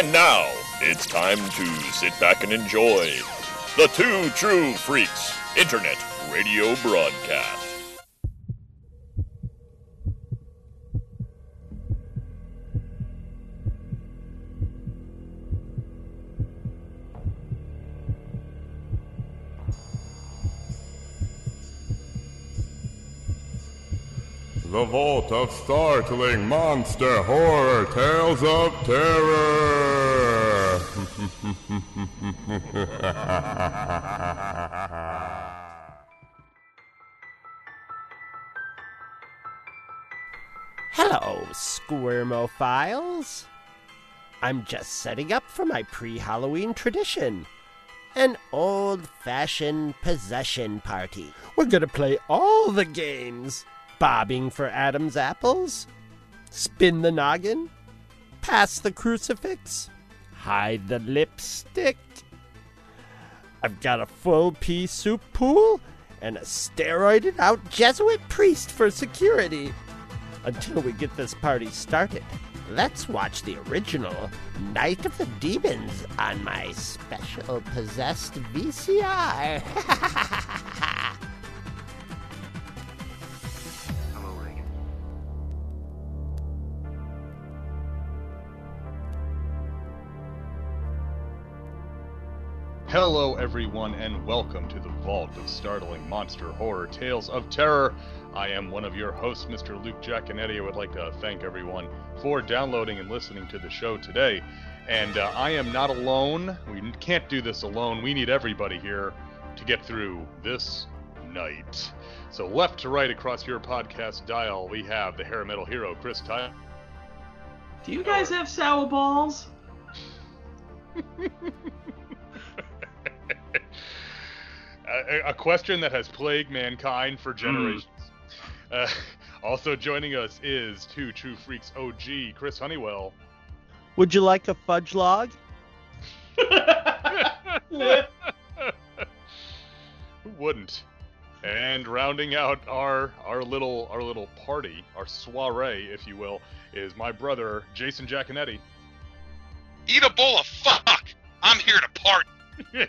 And now it's time to sit back and enjoy the Two True Freaks Internet Radio Broadcast. The Vault of Startling Monster Horror Tales of Terror. Hello, Squirmophiles. I'm just setting up for my pre Halloween tradition an old fashioned possession party. We're gonna play all the games bobbing for Adam's apples, spin the noggin, pass the crucifix, hide the lipstick. I've got a full pea soup pool and a steroided out Jesuit priest for security. Until we get this party started, let's watch the original Night of the Demons on my special possessed VCR. Hello, everyone, and welcome to the Vault of Startling Monster Horror Tales of Terror. I am one of your hosts, Mr. Luke Jaconetti. I would like to thank everyone for downloading and listening to the show today. And uh, I am not alone. We can't do this alone. We need everybody here to get through this night. So, left to right across your podcast dial, we have the hair metal hero, Chris Tyler. Do you guys have sour balls? a, a question that has plagued mankind for generations. Uh, also joining us is two true freaks OG, Chris Honeywell. Would you like a fudge log? Who wouldn't? And rounding out our our little our little party, our soiree, if you will, is my brother Jason Jaconetti. Eat a bowl of fuck. I'm here to party.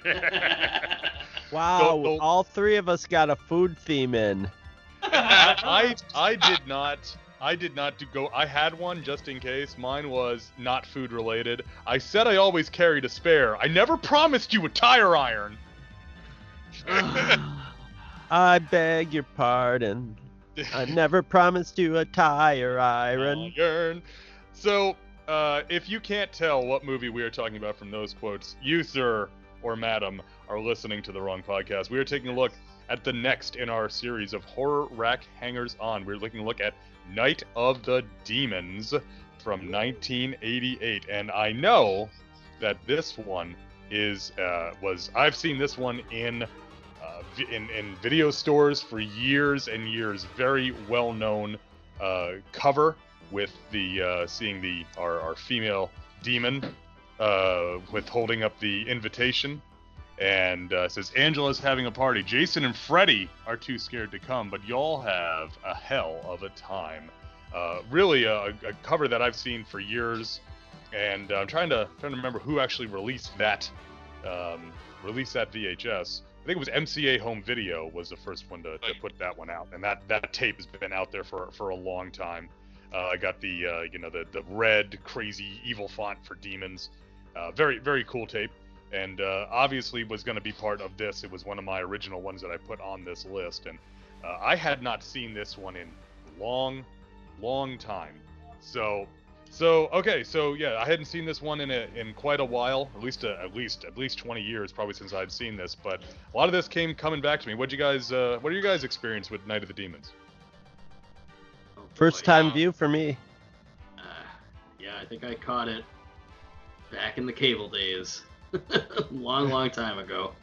Wow, Don't- don't- all three of us got a food theme in. I, I I did not I did not do go I had one just in case. Mine was not food related. I said I always carried a spare. I never promised you a tire iron. I beg your pardon. I never promised you a tire iron. Iron. So, uh, if you can't tell what movie we are talking about from those quotes, you, sir or madam, are listening to the wrong podcast. We are taking a look at the next in our series of horror rack hangers on. We're looking to look at Night of the Demons from 1988, and I know that this one is uh, was I've seen this one in uh, in in video stores for years and years. Very well known uh, cover with the uh, seeing the our, our female demon uh, with holding up the invitation and uh, says Angela's having a party. Jason and Freddy are too scared to come, but y'all have a hell of a time. Uh, really a, a cover that I've seen for years, and I'm trying to trying to remember who actually released that um, released that VHS. I think it was MCA Home Video was the first one to, to put that one out, and that that tape has been out there for for a long time. Uh, I got the uh, you know the the red crazy evil font for demons. Uh, very very cool tape, and uh, obviously was going to be part of this. It was one of my original ones that I put on this list, and uh, I had not seen this one in long, long time. So so okay, so yeah, I hadn't seen this one in a, in quite a while, at least uh, at least at least 20 years probably since I'd seen this. But a lot of this came coming back to me. What you guys uh, what are you guys experience with Night of the Demons? Oh, First boy. time view for me. Uh, yeah, I think I caught it back in the cable days. long, long time ago.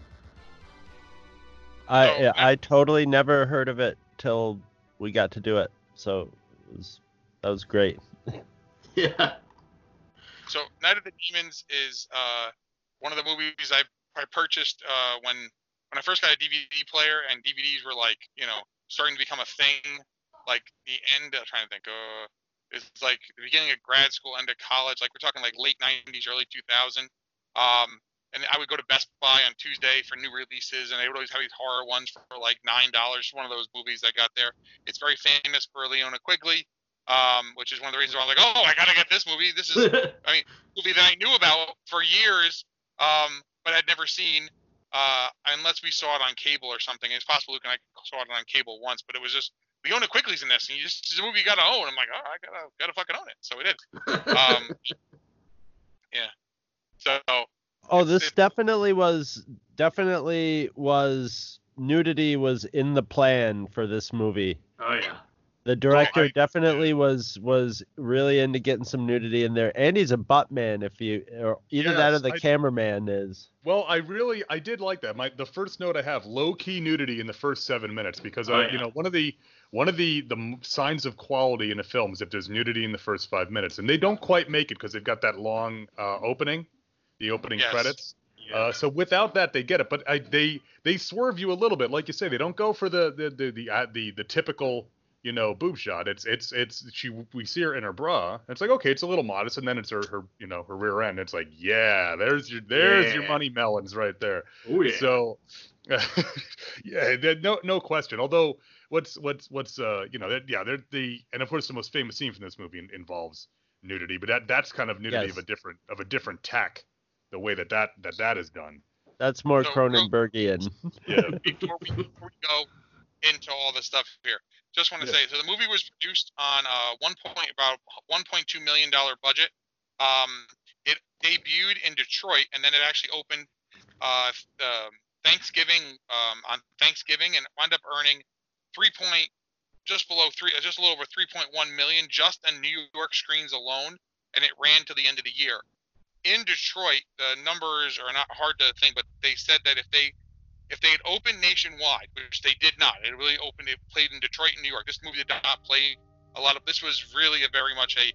I Oh, I totally never heard of it till we got to do it. So it was that was great. Yeah. So Night of the Demons is uh, one of the movies I, I purchased uh, when when I first got a DVD player and DVDs were like you know starting to become a thing. Like the end, I'm trying to think. Uh, It's like the beginning of grad school, end of college. Like we're talking like late '90s, early 2000. Um, and I would go to Best Buy on Tuesday for new releases, and they would always have these horror ones for like nine dollars. One of those movies I got there. It's very famous for Linnea Quigley, um, which is one of the reasons why I'm like, oh, I gotta get this movie. This is, I mean, movie that I knew about for years, um, but I'd never seen, uh, unless we saw it on cable or something. It's possible Luke and I saw it on cable once, but it was just Linnea Quigley's in this, and you just it's a movie you gotta own. I'm like, oh, I gotta gotta fucking own it. So we did. Um, yeah. So Oh, this it- definitely was definitely was nudity was in the plan for this movie. oh yeah. The director I- definitely was was really into getting some nudity in there, and he's a butt man. If you or either that or the I- cameraman is. Well, I really I did like that. My the first note I have low key nudity in the first seven minutes because uh, Oh, you yeah. know one of the one of the the signs of quality in a film is if there's nudity in the first five minutes, and they don't quite make it because they've got that long uh, opening, the opening Yes. credits. Yeah. Uh, so without that, they get it, but I, they they swerve you a little bit, like you say. They don't go for the the the the, uh, the, the typical you know boob shot. It's it's it's she we see her in her bra. It's like okay, it's a little modest, and then it's her her you know her rear end. It's like yeah, there's your there's your money melons right there. oh yeah. So, yeah, no, no question. Although, what's what's what's uh, you know, that, yeah, they're the and of course the most famous scene from this movie involves nudity, but that that's kind of nudity Yes. of a different of a different tack, the way that that that that is done. That's more So, Cronenbergian. Yeah, before we, before we go into all the stuff here, just want to Yeah. say, so the movie was produced on uh, one point about 1.2 million dollar budget. Um, it debuted in Detroit, and then it actually opened uh, um Thanksgiving um, on Thanksgiving, and wound up earning three point just below three, uh, just a little over 3.1 million just on New York screens alone, and it ran to the end of the year. In Detroit, the numbers are not hard to think, but they said that if they if they had opened nationwide, which they did not, it really opened. It played in Detroit and New York. This movie did not play a lot of. This was really a very much a,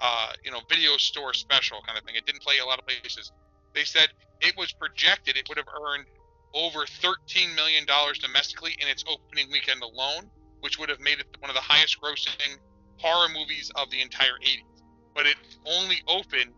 uh, you know, video store special kind of thing. It didn't play a lot of places. They said it was projected it would have earned over 13 million dollars domestically in its opening weekend alone, which would have made it one of the highest grossing horror movies of the entire 80s. But it only opened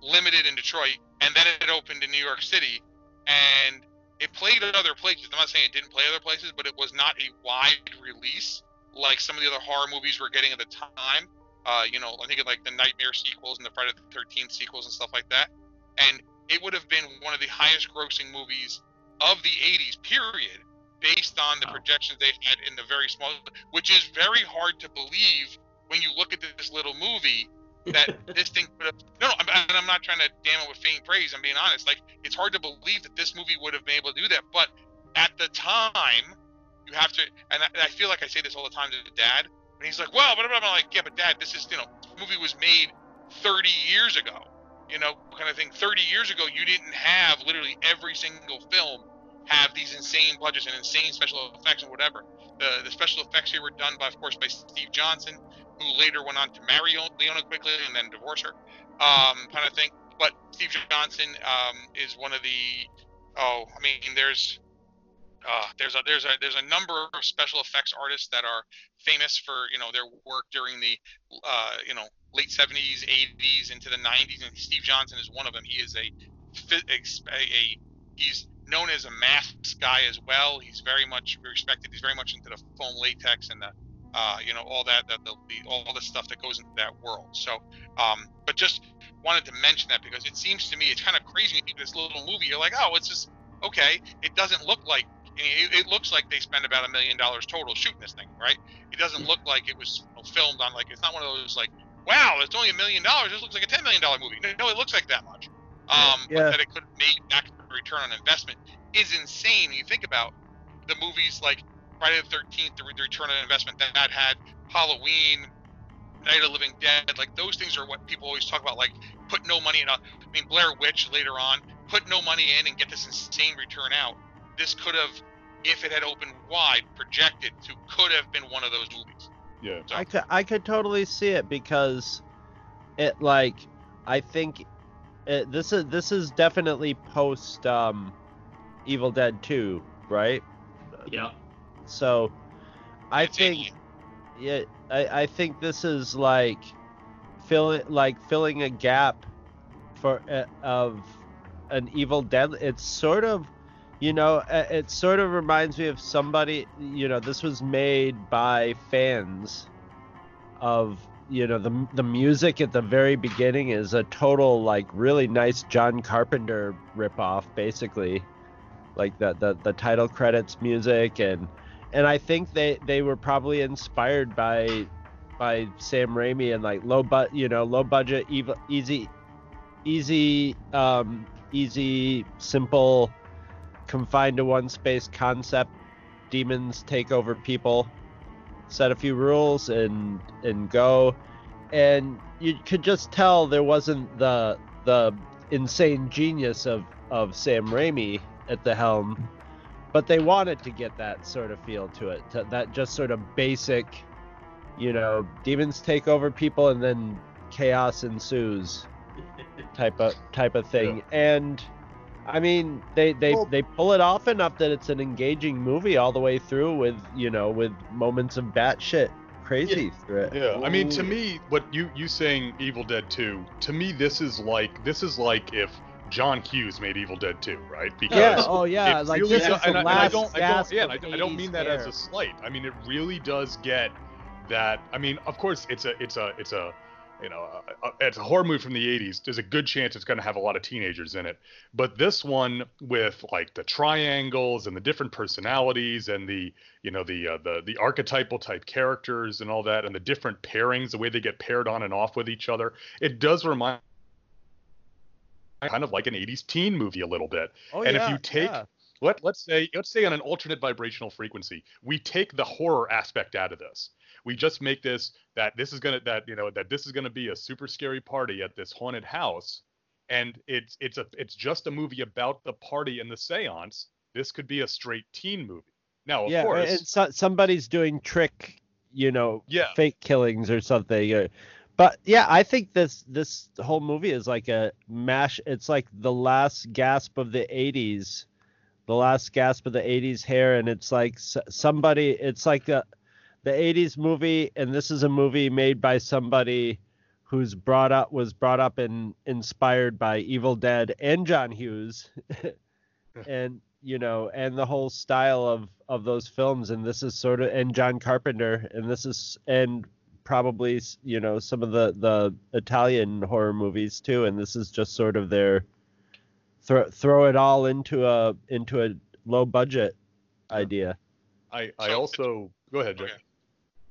limited in Detroit, and then it opened in New York City, and it played at other places. I'm not saying it didn't play other places, but it was not a wide release like some of the other horror movies were getting at the time. Uh, you know, I think of like the Nightmare sequels and the Friday the 13th sequels and stuff like that. And it would have been one of the highest grossing movies of the 80s, period, based on the projections they had in the very small, which is very hard to believe when you look at this little movie that this thing could have. No, I'm, I'm not trying to damn it with faint praise. I'm being honest. Like, it's hard to believe that this movie would have been able to do that. But at the time, you have to, and I, and I feel like I say this all the time to dad, and he's like, well, but I'm like, yeah, but dad, this is, you know, this movie was made 30 years ago, you know, kind of thing. 30 years ago, you didn't have literally every single film have these insane budgets and insane special effects and whatever. The, the special effects here were done by, of course, by Steve Johnson, who later went on to marry Linnea Quigley and then divorce her, um, kind of thing. But Steve Johnson um, is one of the, oh, I mean, there's uh, there's a there's a there's a number of special effects artists that are famous for you know their work during the uh, you know late 70s, 80s into the 90s, and Steve Johnson is one of them. He is a a, a he's known as a maths guy as well. He's very much respected. He's very much into the foam latex and the uh, you know all that the, the, the all the stuff that goes into that world. So, um, but just wanted to mention that because it seems to me it's kind of crazy. when you think This little movie, you're like, oh, it's just okay. It doesn't look like it, it looks like they spent about a million dollars total shooting this thing, right? It doesn't look like it was you know, filmed on like it's not one of those like, wow, it's only a million dollars. This looks like a ten million dollar movie. No, it looks like that much. Um, Yeah. that it could make back return on investment is insane. When you think about the movies like Friday the Thirteenth, the, the return on investment that that had, Halloween, Night of the Living Dead, like those things are what people always talk about. Like put no money in. A, I mean, Blair Witch later on, put no money in and get this insane return out. This could have, if it had opened wide, projected to could have been one of those movies. yeah. So, I could I could totally see it because it like I think it, this is this is definitely post um Evil Dead 2, right? yeah. So I think yeah I, I think this is like filling like filling a gap for uh, of an Evil Dead. It's sort of you know uh, it sort of reminds me of somebody you know this was made by fans of you know the the music at the very beginning is a total like really nice John Carpenter ripoff basically like the, the the title credits music and and I think they they were probably inspired by by Sam Raimi and like low but you know low budget evil, easy easy um easy simple confined to one space concept demons take over people set a few rules and and go. And you could just tell there wasn't the the insane genius of of Sam Raimi at the helm but they wanted to get that sort of feel to it to, that just sort of basic you know demons take over people and then chaos ensues type of type of thing. And I mean, they they, Well- they pull it off enough that it's an engaging movie all the way through with you know with moments of batshit crazy through it. Yeah, I mean, to me, what you you saying Evil Dead 2, to me, this is like this is like if John Hughes made Evil Dead 2, right? Because Yeah. Oh yeah. Like really this does- and, I, and I don't, I don't, yeah, I, I don't mean 80s that as a slight. I mean, it really does get that. I mean, of course, it's a, it's a, it's a, you know, it's a horror movie from the 80s. There's a good chance it's going to have a lot of teenagers in it. But this one, with like the triangles and the different personalities and the, you know, the uh, the the archetypal type characters and all that, and the different pairings, the way they get paired on and off with each other, it does remind kind of like an 80s teen movie a little bit. Oh and if you take yeah. let let's say let's say on an alternate vibrational frequency, we take the horror aspect out of this. We just make this that this is gonna that you know that this is gonna be a super scary party at this haunted house, and it's it's a it's just a movie about the party and the séance. This could be a straight teen movie. Now, of yeah, course, and so, somebody's doing trick, you know, Yeah. fake killings or something. uh, But yeah, I think this this whole movie is like a mash. It's like the last gasp of the '80s, the last gasp of the '80s hair, and it's like somebody. It's like a the '80s movie, and this is a movie made by somebody who's brought up was brought up and inspired by Evil Dead and John Hughes, and you know, and the whole style of of those films, and this is sort of and John Carpenter, and this is and probably you know some of the the Italian horror movies too, and this is just sort of their throw throw it all into a into a low budget idea. I I So- also go ahead, Jack. Okay.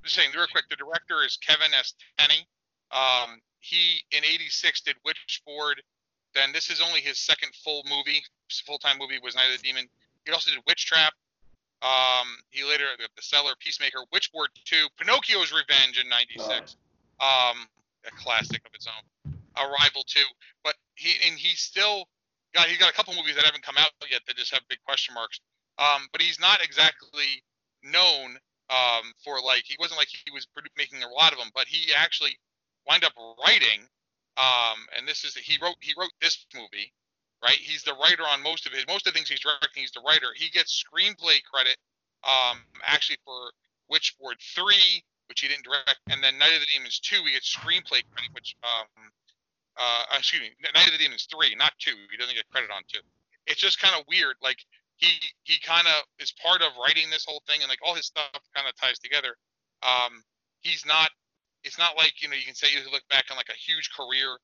Just saying real quick, the director is Kevin S. Tenney. Um, he in '86 did Witchboard. Then this is only his second full movie, full time movie was Night of the Demon. He also did Witch Trap. Um, he later the, Cellar, Peacemaker, Witchboard 2, Pinocchio's Revenge in '96. Um, a classic of its own. Arrival 2, but he and he's still got he's got a couple movies that haven't come out yet that just have big question marks. Um, but he's not exactly known um, for like he wasn't like he was making a lot of them, but he actually wind up writing. Um, and this is he wrote he wrote this movie, right? He's the writer on most of his most of the things he's directing. He's the writer. He gets screenplay credit um, actually for Witchboard three, which he didn't direct, and then Night of the Demons two, he gets screenplay credit, which um, uh, excuse me, Night of the Demons three, not two. He doesn't get credit on two. It's just kind of weird. Like he he kind of is part of writing this whole thing, and like all his stuff kind of ties together. Um, he's not. It's not like you know you can say you look back on like a huge career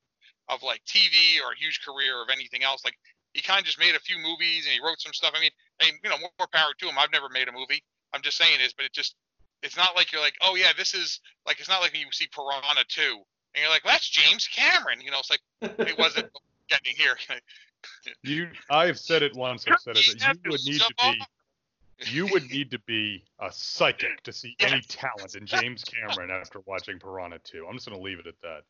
of like TV or a huge career of anything else. Like he kind of just made a few movies and he wrote some stuff. I mean, hey, you know, more, more power to him. I've never made a movie. I'm just saying it is, but it just it's not like you're like, oh yeah, this is like it's not like when you see Piranha 2 and you're like, well, that's James Cameron. You know, it's like it wasn't getting here. You, I've said it once. I've said it. You would need to be you would need to be a psychic to see any talent in James Cameron after watching Piranha 2. I'm just going to leave it at that.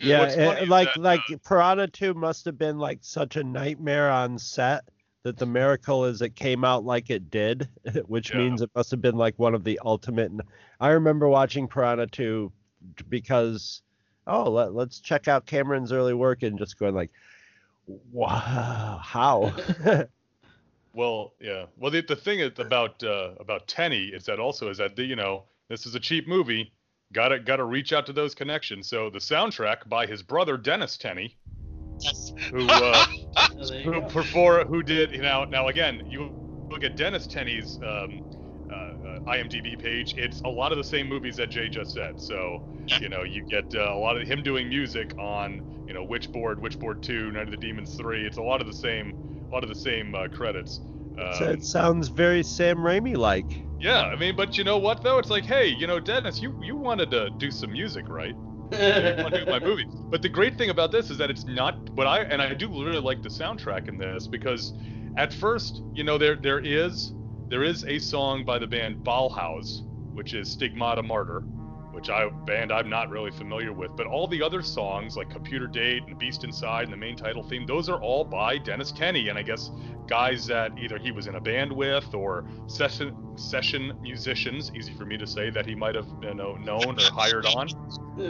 Yeah, is like that, like uh, Piranha 2 must have been like such a nightmare on set that the miracle is it came out like it did, which Yeah. means it must have been like one of the ultimate. I remember watching Piranha 2 because oh, let, let's check out Cameron's early work and just going like wow, how? Well, yeah. Well, the, the thing is about uh, about Tenney is that also is that the, you know this is a cheap movie, gotta gotta reach out to those connections. So the soundtrack by his brother Dennis Tenney, who uh, Oh, who before who did you know now again you look at Dennis Tenney's um, uh, uh, IMDb page. It's a lot of the same movies that Jay just said. So you know you get uh, a lot of him doing music on you know Witchboard, Witchboard Two, Night of the Demons Three. It's a lot of the same a lot of the same uh, credits. So Um, it sounds very Sam Raimi like. yeah, I mean, but you know what though? It's like, hey, you know, Dennis, you you wanted to do some music, right? I do my movie. But the great thing about this is that it's not. But I and I do really like the soundtrack in this because at first, you know, there there is there is a song by the band Bauhaus, which is Stigmata Martyr, which I band I'm not really familiar with. But all the other songs like Computer Date and Beast Inside and the main title theme, those are all by Dennis Tenney, and I guess guys that either he was in a band with or session session musicians. Easy for me to say that he might have you know known or hired on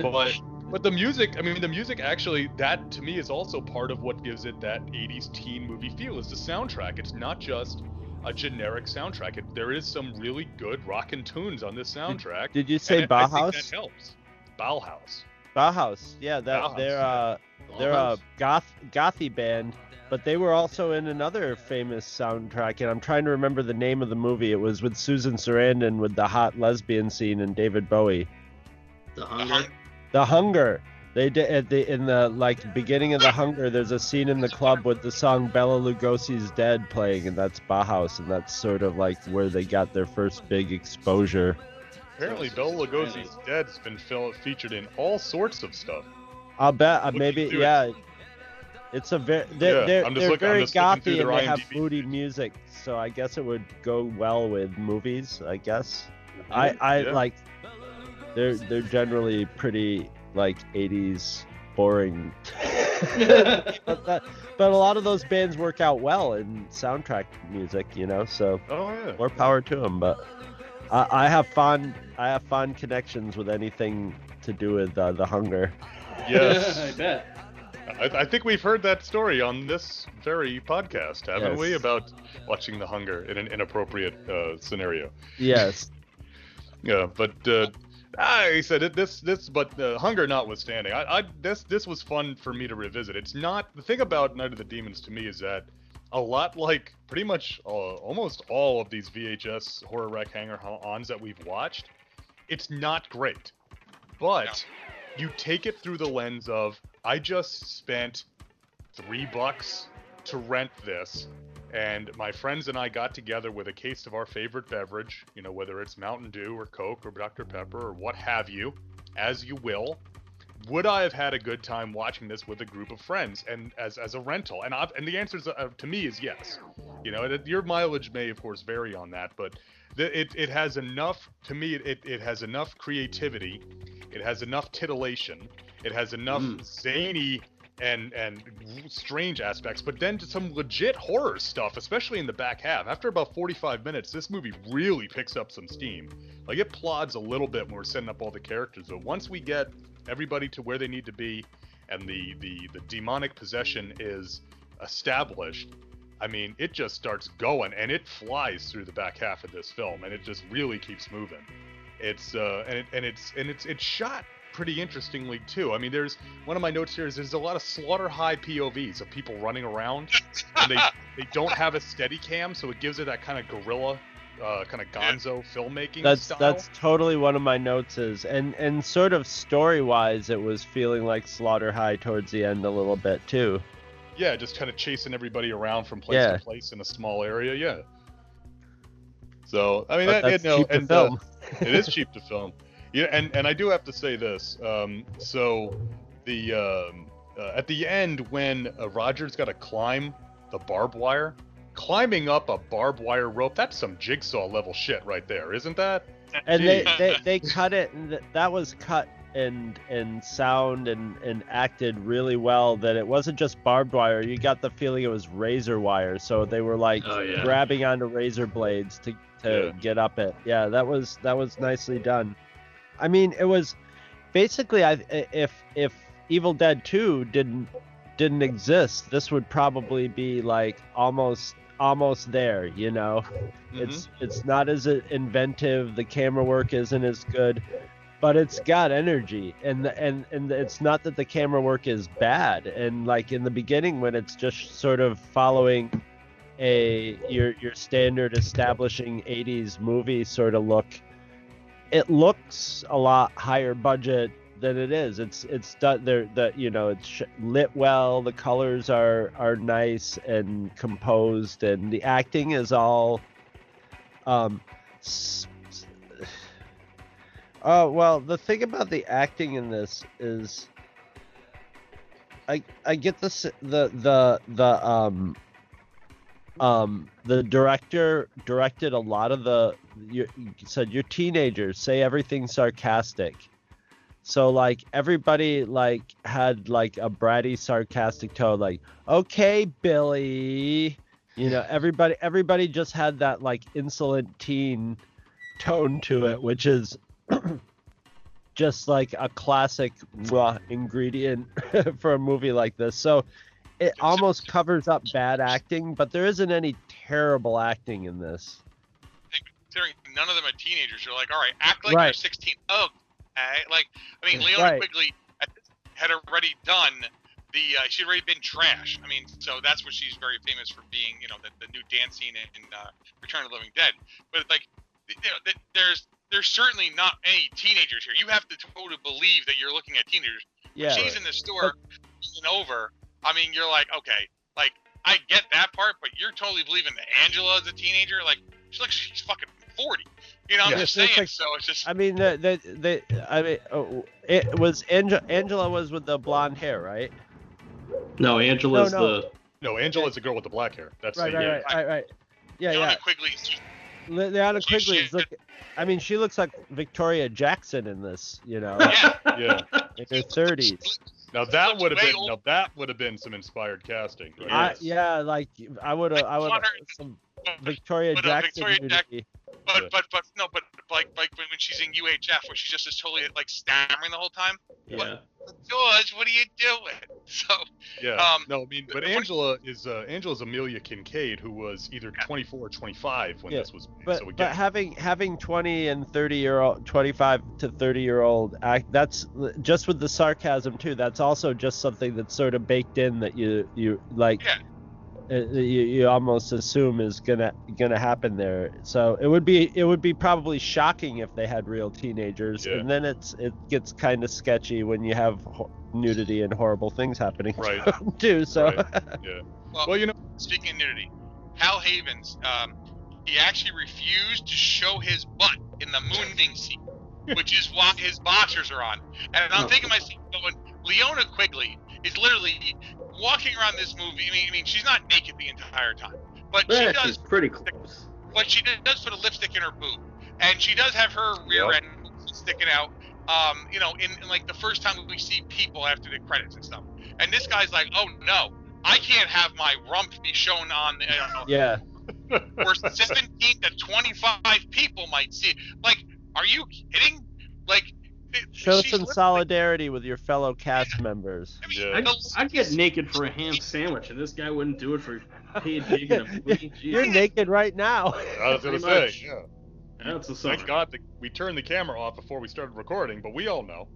but but the music i mean the music actually that to me is also part of what gives it that 80s teen movie feel is the soundtrack it's not just a generic soundtrack it, there is some really good rockin' tunes on this soundtrack Did you say and I think Bauhaus? that helps bauhaus Bauhaus. Yeah, that Bauhaus, they're yeah. uh they're a goth gothy band, but they were also in another famous soundtrack, and I'm trying to remember the name of the movie. It was with Susan Sarandon with the hot lesbian scene and David Bowie. the The hunger. The Hunger. They did at the in the like beginning of the Hunger. There's a scene in the club with the song Bela Lugosi's "Dead" playing, and that's Bauhaus, and that's sort of like where they got their first big exposure. apparently Bela lugosi's dead's been featured in all sorts of stuff I'll bet uh, maybe yeah. It's a very they're Yeah, they're, I'm just they're looking- very gothy and they have moody music, so I guess it would go well with movies. I guess I I Yeah. like they're they're generally pretty like 80s boring. but that, but a lot of those bands work out well in soundtrack music, you know. So oh yeah more power to them. But I, I have fond I have fond connections with anything to do with uh, the hunger. yes I bet. I, I think we've heard that story on this very podcast, haven't we? About watching the hunger in an inappropriate uh, scenario. Yes. Yeah, but uh, I said this this but uh, hunger notwithstanding, I, I this this was fun for me to revisit. It's not the thing about Night of the Demons to me is that a lot like pretty much uh, almost all of these VHS horror rack hanger ons that we've watched, it's not great, but you take it through the lens of I just spent three bucks to rent this and my friends and I got together with a case of our favorite beverage, you know, whether it's Mountain Dew or Coke or Dr. Pepper or what have you, as you will. Would I have had a good time watching this with a group of friends and as as a rental? And I've, and the answer is, uh, to me is yes. You know, it, your mileage may of course vary on that, but the, it it has enough to me. It it has enough creativity, it has enough titillation, it has enough Mm. zany and and strange aspects, but then to some legit horror stuff, especially in the back half. After about 45 minutes, this movie really picks up some steam. Like it plods a little bit when we're setting up all the characters, but once we get everybody to where they need to be, and the the the demonic possession is established, I mean, it just starts going and it flies through the back half of this film, and it just really keeps moving. It's uh, and it, and it's and it's it's shot pretty interestingly too. I mean, there's one of my notes here is there's a lot of slaughter high POVs of people running around, and they they don't have a steady cam, so it gives it that kind of guerrilla, uh, kind of gonzo filmmaking That's style. that's totally one of my notes is and and sort of story wise it was feeling like Slaughter High towards the end a little bit too. yeah, just kind of chasing everybody around from place Yeah. to place in a small area. Yeah. So I mean, But that, that's you know, cheap to and, uh, film. it is cheap to film. Yeah, and and I do have to say this. Um, so the um, uh, at the end when uh, Roger's got to climb the barbed wire, climbing up a barbed wire rope, that's some jigsaw level shit right there, isn't that? and they, they they cut it and that was cut and and sound and and acted really well that it wasn't just barbed wire you got the feeling it was razor wire so they were like Oh, yeah. grabbing onto razor blades to to Yeah. get up it yeah that was that was nicely done i mean it was basically i if if evil dead 2 didn't didn't exist this would probably be like almost almost there you know Mm-hmm. it's it's not as inventive. The camera work isn't as good, but it's got energy and the, and and it's not that the camera work is bad and like in the beginning when it's just sort of following a your your standard establishing 80s movie sort of look it looks a lot higher budget than it is. It's it's done there that you know it's lit well the colors are are nice and composed and the acting is all um Oh well, the thing about the acting in this is, I I get the s- the the the um um the director directed a lot of the you, said you're teenagers say everything sarcastic, so like everybody like had like a bratty sarcastic tone like okay Billy, you know everybody everybody just had that like insolent teen tone to it, which is just like a classic mwah, ingredient for a movie like this. So it almost covers up bad acting, but there isn't any terrible acting in this. Considering none of them are teenagers, you're like, all right, act like Right. you're 16. Oh, okay. Like, I mean, Linnea Right. Quigley had- already done the. Uh, she'd already been trash. I mean, so that's what she's very famous for being. You know, the, the new dance scene in, in uh, Return of the Living Dead. But like, you know, there's there's certainly not any teenagers here. You have to totally believe that you're looking at teenagers. Yeah. she's in the store and over. I mean, you're like, okay, like I get that part, but you're totally believing that Angela is a teenager. Like she looks, she's fucking forty. You know, I'm Yeah, just so it's saying. like- so it's just I mean, the, the, the, I mean, oh, it was Angela, Angela was with the blonde hair, right? No, Angela's No, no. the. No, Angela's the girl with the black hair. That's Right, the, right, yeah. right, right, right. Yeah, Linnea yeah. Quigley's just Le- Linnea She- Quigley is look. I mean, she looks like Victoria Jackson in this, you know, yeah. yeah. in her thirties. Now that would have been old. now that would have been some inspired casting. Right? I, Yes. yeah, like I would have, I would have some But, Victoria but, uh, Victoria Jack- but, but but no, but like like when when she's in UHF, where she just is totally like stammering the whole time. Yeah. George, what are you doing? So Yeah. Um, no, I mean, but Angela is uh, Angela's Amelia Kinkade, who was either 24 or 25 when Yeah, this was made. But so but again, having having 20 and 30 year old 25 to 30 year old act that's just with the sarcasm too. That's also just something that's sort of baked in that you you like Yeah. Uh, you, you almost assume is gonna gonna happen there. So it would be it would be probably shocking if they had real teenagers, Yeah. and then it's it gets kind of sketchy when you have ho- nudity and horrible things happening Right. too. So yeah. well, Well, you know, speaking of nudity, Hal Havins, um, he actually refused to show his butt in the mooning scene, which is why his boxers are on. And I'm Oh. thinking myself, going, Linnea Quigley is literally walking around this movie. I mean, I mean, she's not naked the entire time, but she Yeah, does. she's pretty close. But she does put a lipstick in her boob, and she does have her rear Yep. end sticking out. Um, you know, in, in like the first time we see people after the credits and stuff. And this guy's like, oh no, I can't have my rump be shown on. Uh, yeah, where 17 to 25 people might see it. Like, are you kidding? Like, it- show she's some literally- solidarity with your fellow cast members. I mean, Yeah. I'd, I'd get naked for a ham sandwich, and this guy wouldn't do it for paid gig in a movie. You're Jeez. naked right now. I was gonna say, much. yeah. That's the summer. Thank God that we turned the camera off before we started recording, but we all know.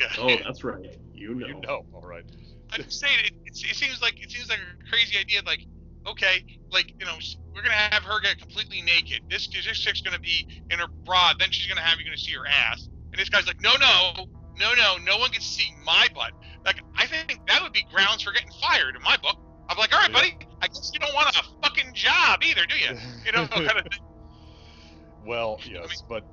yeah. Oh, that's right. You know. You know, all right. I'm just saying, it, it, it seems like it seems like a crazy idea. Like, okay, like you know, we're gonna have her get completely naked. This this chick's gonna be in her bra, then she's gonna have you gonna see her ass, and this guy's like, no, no, no, no, no one can see my butt. Like, I think that would be grounds for getting fired in my book. I'm like, all right, buddy, I guess you don't want a fucking job either, do you? You know, kind of thing. well, yes, but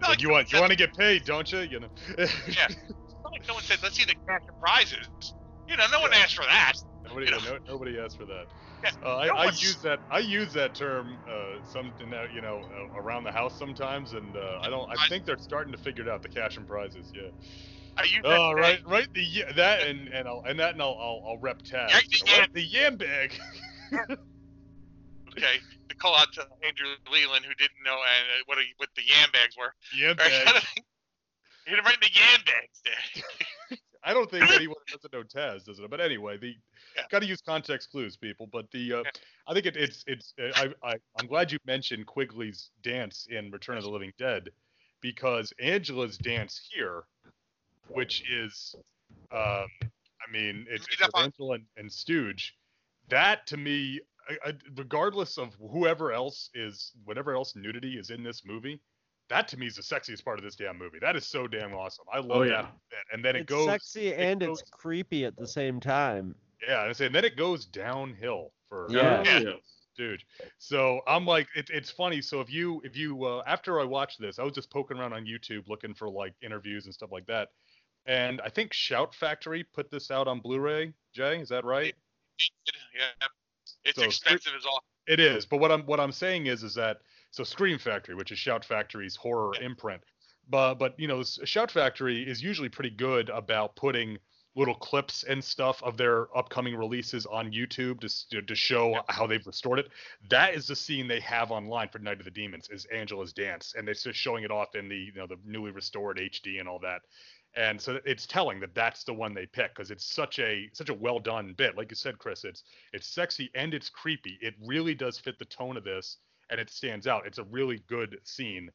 Not like you want you want to get paid, don't you? You know. Yeah. said- not like no one said, let's see the cash prizes. You know, no one asked for that. Nobody, You know. no, nobody asked for that. Uh, I, no I use that. I use that term uh, something that you know uh, around the house sometimes, and uh, I don't. I I- think they're starting to figure it out. The cash and prizes, yeah. I use that today. right, right. The yeah, that and and I'll and that and I'll I'll, I'll rep Taz. Yeah, know, right, The yam bag. Okay, to call out to Andrew Leland who didn't know uh, what a, what the yam bags were. yam Right? bag. You're right the yam bags there. I don't think anyone doesn't know Taz, does it? But anyway, the Yeah. got to use context clues, people. But the uh, Yeah. I think it, it's it's uh, I, I I'm glad you mentioned Quigley's dance in Return of the Living Dead because Angela's dance here, which is, um, I mean, it's, it's Angela and, and Stooge. That to me, I, I, regardless of whoever else is, whatever else nudity is in this movie, that to me is the sexiest part of this damn movie. That is so damn awesome. I love Oh, yeah. that. And then it it's goes sexy it and goes- it's creepy at the same time. yeah, and and then it goes downhill for Yeah. Oh, Yeah. dude. So I'm like, it, it's funny. So if you if you uh, after I watched this, I was just poking around on YouTube looking for like interviews and stuff like that, and I think Shout Factory put this out on Blu-ray. Jay, is that right? Yeah. It's So, expensive as all. It is, but what I'm what I'm saying is is that so Scream Factory, which is Shout Factory's horror imprint, but but you know Shout Factory is usually pretty good about putting little clips and stuff of their upcoming releases on YouTube to to, to show how they've restored it. That is the scene they have online for Night of the Demons is Angela's dance, and they're just showing it off in the you know the newly restored HD and all that. And so it's telling that that's the one they pick because it's such a such a well done bit. Like you said, Chris, it's it's sexy and it's creepy. It really does fit the tone of this, and it stands out. It's a really good scene,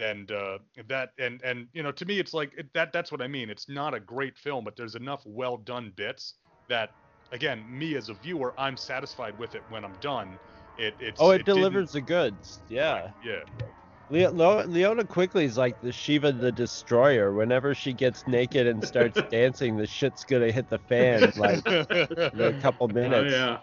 and uh, that and and you know to me it's like it, that that's what I mean. It's not a great film, but there's enough well done bits that again me as a viewer I'm satisfied with it when I'm done. It it's Oh, it, didn't- delivers the goods. Yeah. Yeah, Le- Lo- Linnea Quigley is like the Shiva the Destroyer. Whenever she gets naked and starts dancing, the shit's gonna hit the fan like in a couple minutes. Oh, minutes. yeah.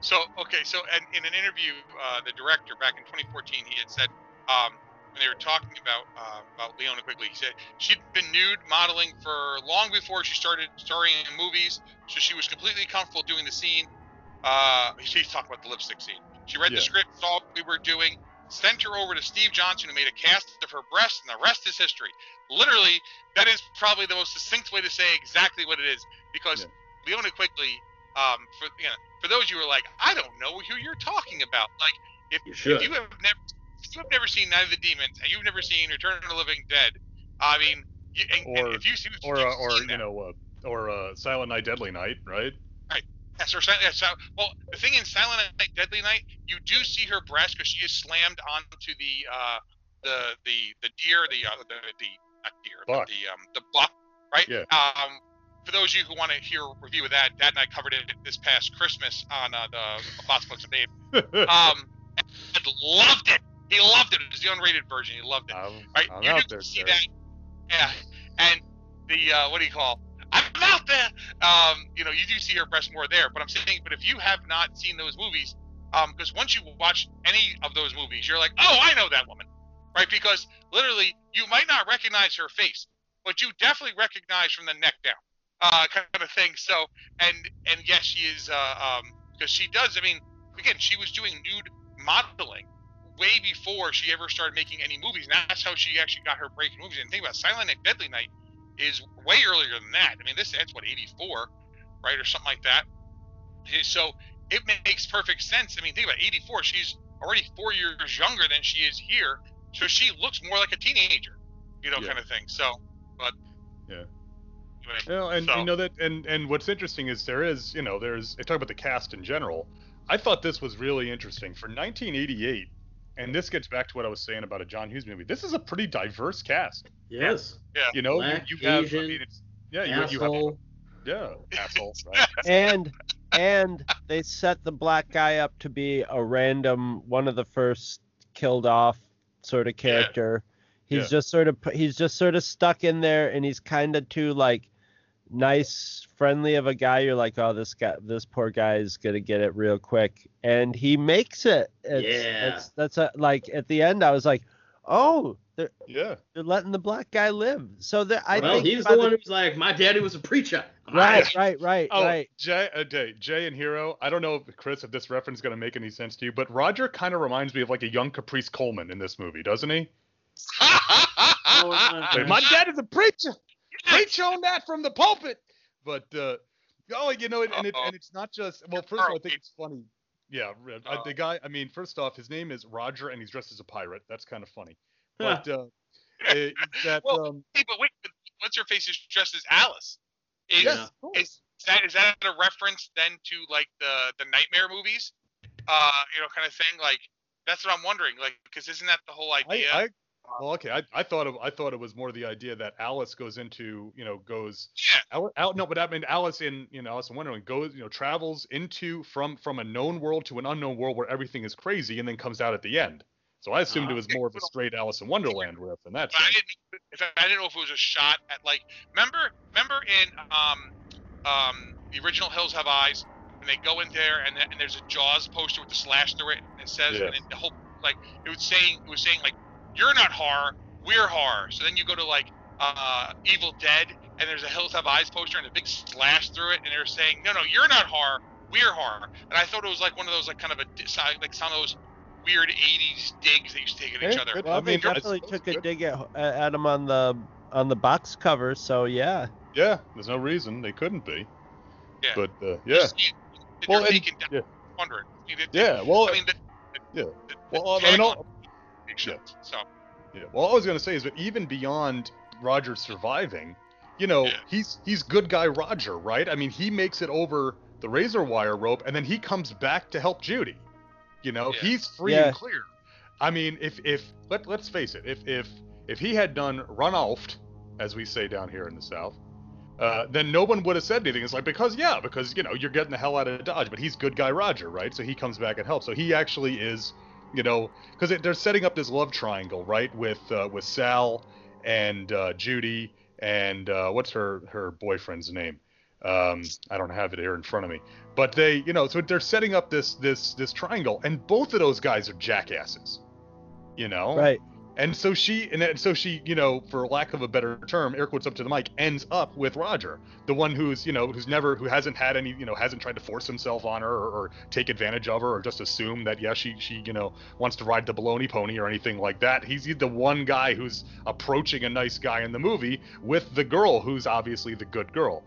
So okay, so and in an interview, uh, the director back in 2014, he had said um, when they were talking about uh, about Linnea Quigley, he said she'd been nude modeling for long before she started starring in movies, so she was completely comfortable doing the scene. Uh, he's talking about the lipstick scene. She read Yeah. the script, saw what we were doing, sent her over to Steve Johnson, who made a cast of her breasts, and the rest is history. Literally, that is probably the most succinct way to say exactly what it is, because Yeah. Linnea Quigley, um, for you know, for those you who are like, I don't know who you're talking about. Like, if, you, if you have never, if you have never seen Night of the Demons, and you've never seen Return of the Living Dead, I mean, you, and, and Or- if you see, or uh, or you know uh, or uh, Silent Night, Deadly Night, right? Right. Yes, or Silent, yes, well, the thing in Silent Night, Deadly Night, you do see her breast because she is slammed onto the uh, the the the deer, the uh, the the not deer, Buck. the um the buck, right? Yeah. Um, for those of you who want to hear a review of that, Dad and I covered it this past Christmas on uh, the Box Books and Babe. Um, and loved it. He loved it. It was the unrated version. He loved it. I'm, Right? I'm you out there, see sir. that. Yeah. And the uh, what do you call? I'm out there. Um, you know, you do see her breast more there. But I'm saying, but if you have not seen those movies, um, because once you watch any of those movies, you're like, oh, I know that woman, right? Because literally, you might not recognize her face, but you definitely recognize from the neck down, uh, kind of thing. So, and and yes, she is, uh, um, because she does. I mean, again, she was doing nude modeling way before she ever started making any movies. And that's how she actually got her break in movies. And think about Silent Night, Deadly Night is way earlier than that. I mean, this that's what 84, right, or something like that. So it makes perfect sense. I mean, think about 84. She's already four years younger than she is here, so she looks more like a teenager, you know, Yeah. kind of thing. So, but Yeah. Anyway, You know, and so- you know that, and and what's interesting is there is, you know, there's. I talk about the cast in general. I thought this was really interesting for 1988, and this gets back to what I was saying about a John Hughes movie. This is a pretty diverse cast. Yes. Yeah. You know, Black, you, you have. I mean, it's yeah, you, you have yeah, asshole. Right? and and they set the black guy up to be a random one of the first killed off sort of character. Yeah. He's Yeah. just sort of he's just sort of stuck in there and he's kind of too like nice friendly of a guy you're like oh this guy this poor guy is going to get it real quick and he makes it it's, Yeah. it's that's a like at the end I was like oh they're, yeah. they're letting the black guy live so there I well, think he's by the one who's like, my daddy was a preacher. right right right Oh, right Jay, uh, Jay, Jay and Hero. I don't know, if, Chris, if this reference is going to make any sense to you, but Roger kind of reminds me of like a young Caprice Coleman in this movie, doesn't he? My dad is a preacher. Preach on that from the pulpit. But uh, oh, you know, and, and, it, and it's not just. Well, first of all, I think it's funny. Yeah, uh, the guy. I mean, first off, his name is Roger, and he's dressed as a pirate. That's kind of funny. But uh, it- that Well, um, Hey, but wait, what's her face is dressed as Alice? Is, yes, is that is that a reference then to like the the nightmare movies? Uh, you know, kind of thing. Like that's what I'm wondering. Like, because isn't that the whole idea? I well, okay. I, I thought it, I thought it was more the idea that Alice goes into, you know, goes Yeah. out, out no, but I mean Alice in, you know, Alice in Wonderland goes, you know, travels into from from a known world to an unknown world where everything is crazy and then comes out at the end. So I assumed it Ah. was more of a straight Alice in Wonderland riff in that But I didn't. I didn't know if it was a shot at like. Remember, remember in um, um, the original Hills Have Eyes, and they go in there and, and there's a Jaws poster with the slash through it, and it says, Yeah. and it, the whole like it was saying, it was saying like, you're not horror, we're horror. So then you go to like uh, Evil Dead, and there's a Hills Have Eyes poster and a big slash through it, and they're saying, no, no, you're not horror, we're horror. And I thought it was like one of those like kind of a like some of those weird '80s digs they used to take at each other. Well, I mean, that's- definitely that's took a good. dig at at him on the on the box cover. So yeah. Yeah, there's no reason they couldn't be. Yeah. But uh, yeah, see Well, they're and- yeah. 100. I mean, it- yeah. Well, I mean, the, yeah. the, Well, the I mean, all- makes yeah. So Yeah. Well, all I was gonna say is that even beyond Roger surviving, you know, Yeah. he's he's good guy Roger, right? I mean, he makes it over the razor wire rope, and then he comes back to help Judy. You know, Yeah. he's free Yeah. and clear. I mean, if if let let's face it, if if if he had done run off, as we say down here in the South, uh, then no one would have said anything. It's like because yeah, because you know you're getting the hell out of Dodge, but he's good guy Roger, right? So he comes back and helps. So he actually is, you know, because they're setting up this love triangle, right, with uh, with Sal and uh, Judy and uh, what's her her boyfriend's name? Um, I don't have it here in front of me, but they, you know, so they're setting up this this this triangle, and both of those guys are jackasses, you know, Right. And so she, and so she, you know, for lack of a better term, air quotes up to the mic, ends up with Roger, the one who's, you know, who's never, who hasn't had any, you know, hasn't tried to force himself on her or, or take advantage of her or just assume that yeah, she, she, you know, wants to ride the baloney pony or anything like that. He's the one guy who's approaching a nice guy in the movie with the girl who's obviously the good girl.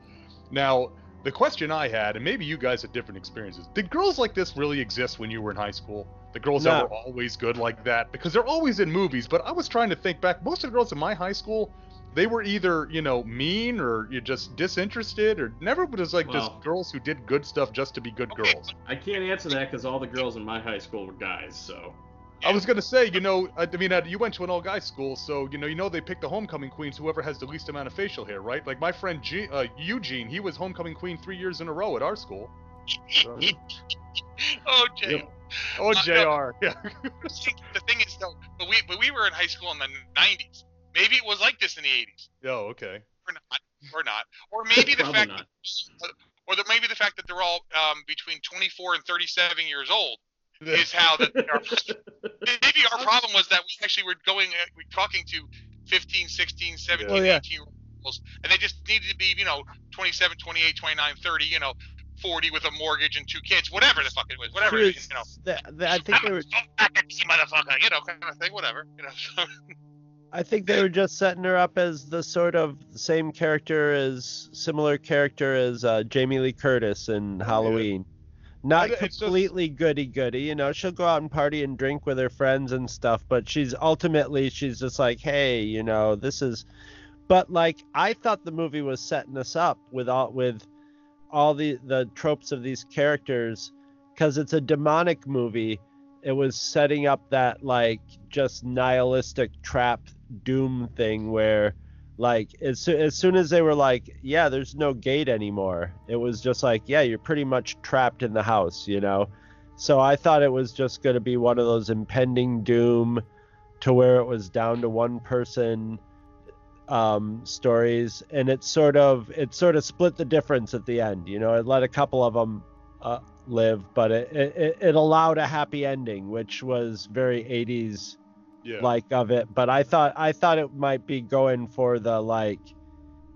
Now, the question I had, and maybe you guys had different experiences, did girls like this really exist when you were in high school? The girls that were always good like that? Because they're always in movies, but I was trying to think back. Most of the girls in my high school, they were either, you know, mean or you just disinterested or never was like Well- just girls who did good stuff just to be good Okay, girls. I can't answer that because all the girls in my high school were guys. So I was gonna say, you know, I, I mean, uh, you went to an all-guys school, so you know, you know, they pick the homecoming queens, whoever has the least amount of facial hair, right? Like my friend G- uh, Eugene, he was homecoming queen three years in a row at our school. So- oh, Jay. oh, Uh, Jr. Yeah. The thing- is though, but we but we were in high school in the 90s. Maybe it was like this in the 80s, oh, okay. or not, or not, or maybe the Probably fact, not. or the, maybe the fact that they're all um, between 24 and 37 years old is how that. Our, maybe our problem was that we actually were going, uh, we talking to 15, 16, 17, Oh, yeah. 18 year olds, and they just needed to be, you know, 27, 28, 29, 30, you know, 40 with a mortgage and two kids, whatever the fuck it was, whatever, She you know. th- th- I think they I'm were. a fucking motherfucker, you know, kind of thing, whatever, you know. So, I think they were just setting her up as the sort of same character as similar character as uh, Jamie Lee Curtis in Halloween. Not But it's just- completely goody goody, you know. She'll go out and party and drink with her friends and stuff, but she's ultimately she's just like, hey, you know, this is. But like, I thought the movie was setting us up with all with all the the tropes of these characters, because it's a demonic movie. It was setting up that like just nihilistic trap doom thing where like as, as soon as they were like yeah there's no gate anymore it was just like yeah you're pretty much trapped in the house you know so i thought it was just going to be one of those impending doom to where it was down to one person um stories and it sort of it sort of split the difference at the end you know it let a couple of them uh, live but it, it it allowed a happy ending which was very 80s Yeah. like of it but i thought i thought it might be going for the like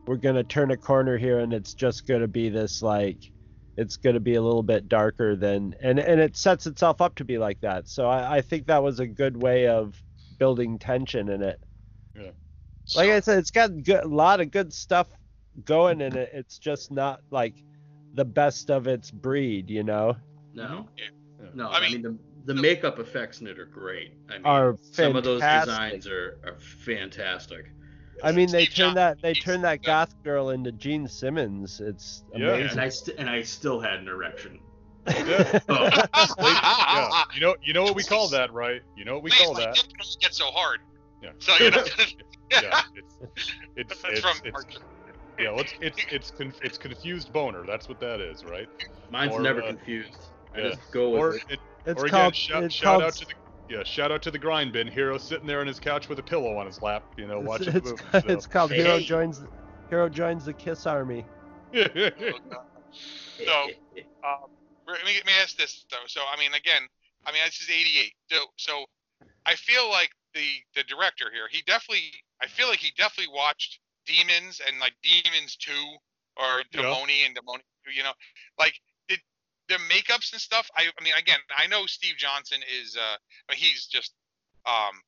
we're gonna turn a corner here and it's just gonna be this like it's gonna be a little bit darker than and and it sets itself up to be like that so i, I think that was a good way of building tension in it like i said it's got good, a lot of good stuff going in it it's just not like the best of its breed you know No. Yeah. No, I I mean- mean, the, the makeup effects in it are great. I mean, Are some of those designs are, are fantastic. I mean, they Steve turned that they he's- turned that goth girl into Gene Simmons. It's Yeah. amazing. and I st- and I still had an erection. Yeah. Oh, yeah. You know, you know what we call that, right? You know what we Please, call my that. dick don't get so hard. Yeah. So you know, yeah, it's it's that's it's, from. it's yeah, well, it's it's it's conf- it's confused boner. That's what that is, right? Mine's Or, never uh, confused. I yeah. just go with Or it. it, It's or again, called. shout, it's shout called. out to the yeah, shout out to the grind bin hero sitting there on his couch with a pillow on his lap, you know, it's, watching the it's, movie. it's so. called Hero Hey. joins. Hero joins the Kiss Army. So, um, let me, let me ask this though. So, I mean, again, I mean, this is '88. So, so I feel like the the director here, he definitely, I feel like he definitely watched Demons and like Demons Two or Yeah. Demoni and Demoni Two. You know, like did the makeups and stuff. I, I mean, again, I know Steve Johnson is, uh, he's just, um,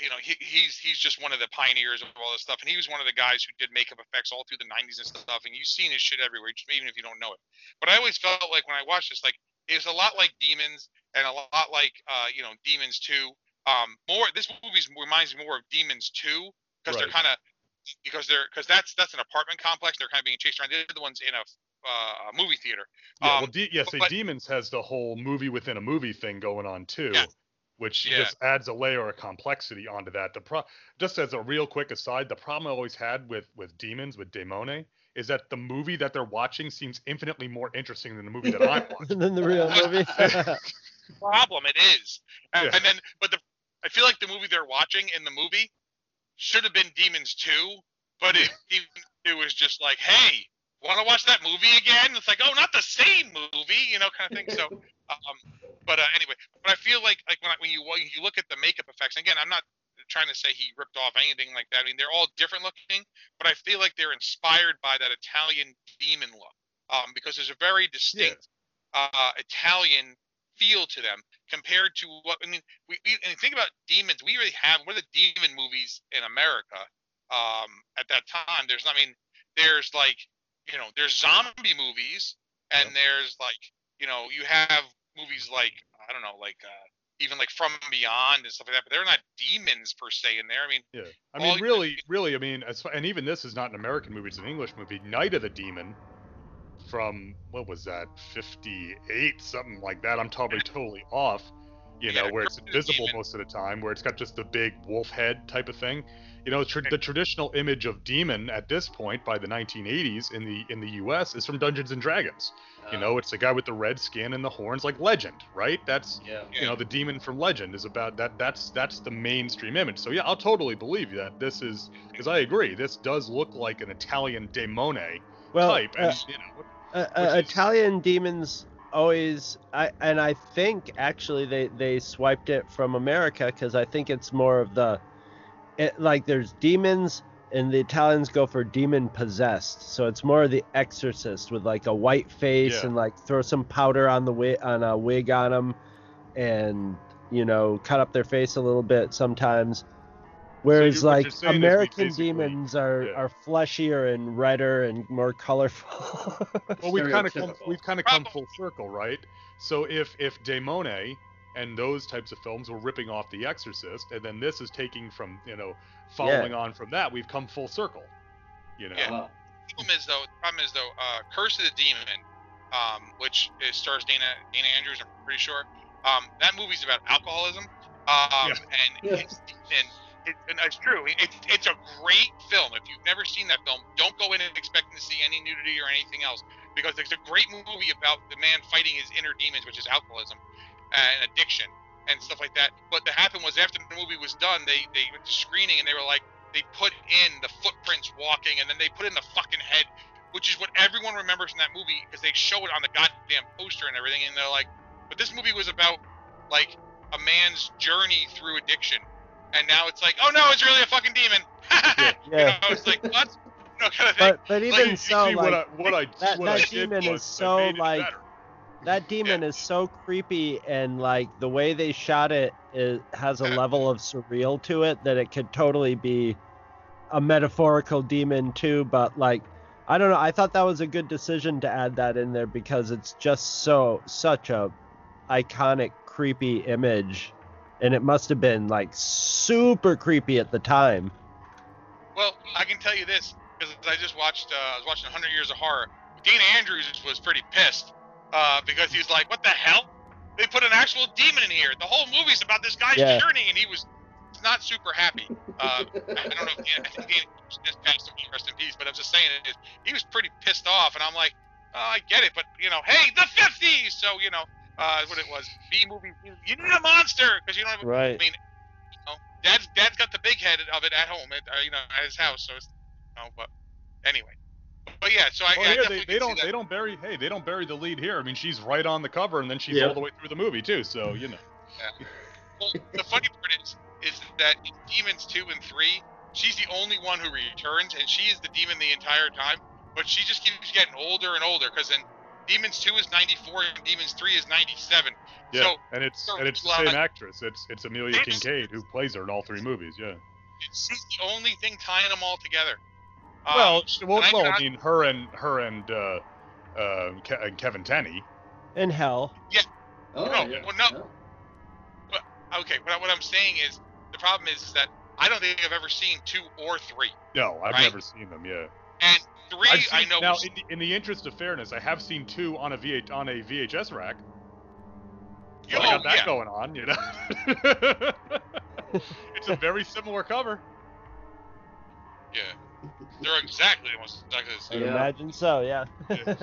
you know, he, he's he's just one of the pioneers of all this stuff, and he was one of the guys who did makeup effects all through the '90s and stuff. And you've seen his shit everywhere, just even if you don't know it. But I always felt like when I watched this, like it was a lot like Demons and a lot like, uh, you know, Demons Two. Um, more this movie reminds me more of Demons Two because they're kind of because they're because that's that's an apartment complex. They're kind of being chased around. They're the ones in a uh, movie theater. Yeah, Um, well, D- yeah, so but- Demons has the whole movie within a movie thing going on too, Yeah. which Yeah. just adds a layer of complexity onto that. The pro- just as a real quick aside, the problem I always had with with Demons with Demone is that the movie that they're watching seems infinitely more interesting than the movie that I'm watching. than the real movie. problem it is. And, Yeah. and then, but the I feel like the movie they're watching in the movie should have been Demons 2, but it it was just like, hey, want to watch that movie again? It's like, oh, not the same movie, you know, kind of thing. So, um, but uh, anyway, but I feel like like when I, when you when you look at the makeup effects, again, I'm not trying to say he ripped off anything like that. I mean, they're all different looking, but I feel like they're inspired by that Italian demon look, um, because there's a very distinct uh, Italian feel to them compared to what I mean. We, we and think about demons. We really have one of the demon movies in America um, at that time. There's, I mean, there's like, you know, there's zombie movies, and there's like, you know, you have movies like I don't know, like uh, even like From Beyond and stuff like that. But they're not demons per se in there. I mean, Yeah, I mean, you- really, really, I mean, as, and even this is not an American movie; it's an English movie. Night of the Demon, from what was that, '58, something like that. I'm probably totally off. You know, Yeah, where it's Night of the invisible Demon. most of the time, where it's got just the big wolf head type of thing. You know, tr- the traditional image of demon at this point, by the 1980s in the in the U.S., is from Dungeons and Dragons. You Uh, know, it's the guy with the red skin and the horns, like Legend, right? That's yeah. you know the demon from legend is about that that's that's the mainstream image so yeah i'll totally believe that this is because i agree this does look like an italian demone well, type uh, and you know uh, uh, is- Italian demons always I and I think actually they they swiped it from America because I think it's more of the it, like there's demons and the Italians go for demon possessed so it's more of the exorcist with like a white face Yeah. and like throw some powder on the wig on a wig on them and you know cut up their face a little bit sometimes whereas you- what like you're saying is we American basically- demons are yeah. are fleshier and redder and more colorful well we've kind of come we've kind of come full circle right so if if demone and those types of films were ripping off the exorcist and then this is taking from you know following on from that we've come full circle you know Yeah. Well, the problem is though, the problem is though, uh, Curse of the Demon, um, which is, stars Dana Dana Andrews, I'm pretty sure. Um, that movie's about alcoholism. Um, and Yeah. it's, and, it, and it's true. It's it's a great film. If you've never seen that film, don't go in expecting to see any nudity or anything else because it's a great movie about the man fighting his inner demons, which is alcoholism and addiction and stuff like that. But what happened was after the movie was done, they they went to screening and they were like they put in the footprints walking and then they put in the fucking head which is what everyone remembers from that movie because they show it on the goddamn poster and everything and they're like but this movie was about like a man's journey through addiction and now it's like oh no it's really a fucking demon. You Yeah. know it's like what? You know, kind of thing. But but even you so like what I what I that- what that I demon is was so, like, that demon is so creepy and like the way they shot it is, has a level of surreal to it that it could totally be a metaphorical demon too but like i don't know i thought that was a good decision to add that in there because it's just so such a iconic creepy image and it must have been like super creepy at the time Well, I can tell you this because I just watched. Uh, I was watching 100 Years of Horror. Dean Andrews was pretty pissed uh, because he was like, "What the hell? They put an actual demon in here. The whole movie's about this guy's Yeah. journey," and he was not super happy. Uh, I don't know if Dan, I think Dan just passed him, rest in peace, but I'm just saying is he was pretty pissed off, and I'm like, oh, I get it, but you know, hey, the 50s, so you know, uh, what it was, B movie, you need a monster because you don't have, Right. I mean, you know, dad's dad's got the big head of it at home, at, uh, you know, at his house, so it's, you know, but anyway, but yeah, so I, Well, I here they, they don't they don't bury hey they don't bury the lead here. I mean she's right on the cover and then she's Yeah. all the way through the movie too. So you know. Yeah. Well, the funny part is, is that in Demons two and three, she's the only one who returns, and she is the demon the entire time. But she just keeps getting older and older, because in Demons two is 94 and Demons three is 97. Yeah, So and it's so and it's the same actress. It's it's Amelia It's- Kinkade who plays her in all three movies. Yeah. she's the only thing tying them all together. Um, well, sh- well, I well, cannot- I mean her and her and uh, uh, Ke- and Kevin Tenney. In hell. Oh, No, yeah. well, no. okay, what, what I'm saying is the problem is, is that I don't think I've ever seen two or three, No, I've Right? never seen them. Yeah. and 3 I've seen, I know. now, was- in the, in the interest of fairness, I have seen two on a V on a VHS rack. So I Oh, got that yeah. going on, you know. it's a very similar cover. yeah, they're exactly almost exactly the I same. Yeah. imagine so, yeah.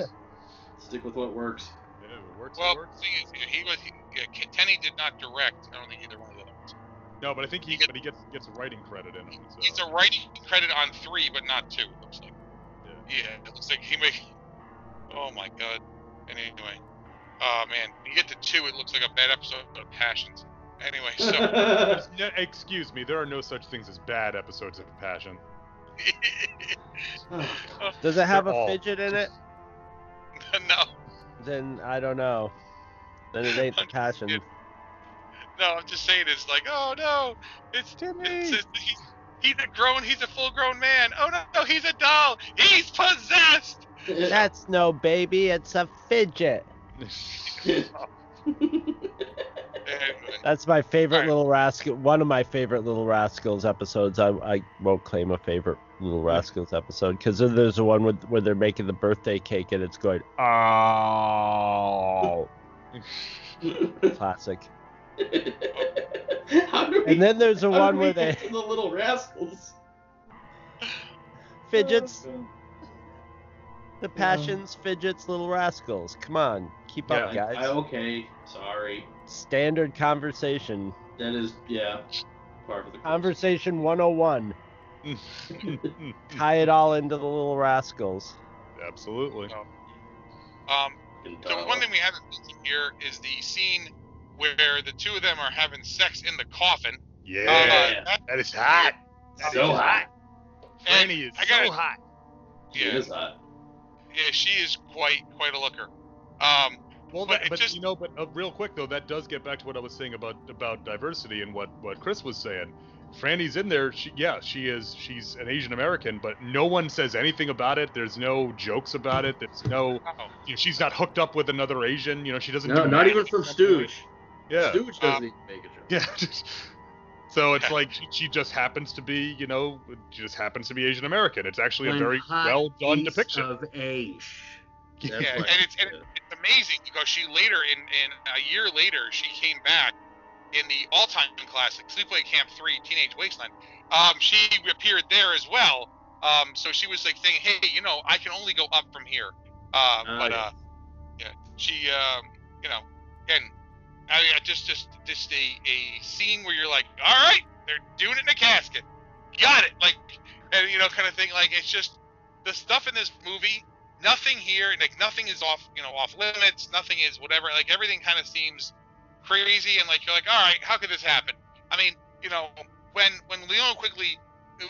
Stick with what works. Yeah, it works. Well, it works. thing is, he was he, yeah, Ken- did not direct. I don't think either one of the other ones. No, but I think he, You get- but he gets gets writing credit in them. So. He's a writing credit on three, but not two. It looks like. Yeah. Yeah, it looks like he may. Oh my god. Anyway, oh man, you get to two, it looks like a bad episode of Passions. Anyway, so no- excuse me, there are no such things as bad episodes of Passion. Does it have They're a all- fidget in it? no, Then I don't know. Then it ain't the passion. No, I'm just saying it's like, oh no, it's Timmy. it's, it's he's, he's a grown, he's a full-grown man. Oh no, no, he's a doll. He's possessed. That's no baby, it's a fidget. That's my favorite Alright. Little Rascal. One of my favorite Little Rascals episodes. I, I won't claim a favorite Little Rascals episode because there's the one with, where they're making the birthday cake and it's going, oh, classic. How do we, And then there's the one where they the little rascals. fidgets, the passions, fidgets, Little Rascals. Come on, keep up, Yeah. I, guys. okay, sorry. Standard conversation. That is, yeah, part of the Conversation 101. Tie it all into the Little Rascals. Absolutely. um, Fucking So one thing we haven't mentioned here is the scene where the two of them are having sex in the coffin. Yeah. Uh, that- that is hot. That So is hot. and Franny is I gotta- so hot. It Yeah, is hot. yeah, she is quite quite a looker. Um, Well, But that, but just- you know, but uh, real quick though, that does get back to what I was saying about about diversity and what what Chris was saying. Franny's in there. She, yeah, she is. She's an Asian American, but no one says anything about it. There's no jokes about it. There's no. oh, You know, she's not hooked up with another Asian. You know, she doesn't. No, do not even from at that. Stooge. Yeah. Stooge doesn't Um, even make a joke. Yeah. so it's like she, she just happens to be, you know, she just happens to be Asian American. It's actually a very well done depiction. of age. That's yeah, and it's and it's amazing because she later in in a year later she came back in the all-time classic Sleepaway Camp 3 Teenage Wasteland. Um, she appeared there as well. Um, so she was like saying, "Hey, you know, I can only go up from here." Uh, Ah, but yes. uh, yeah, she um, you know, and Oh, I mean, just just just a a scene where you're like, "All right, they're doing it in a casket, got it," like, and you know, kind of thing. Like it's just the stuff in this movie nothing here like nothing is off you know off limits nothing is whatever. Like everything kind of seems crazy and like you're like all right how could this happen? I mean you know when when Linnea Quigley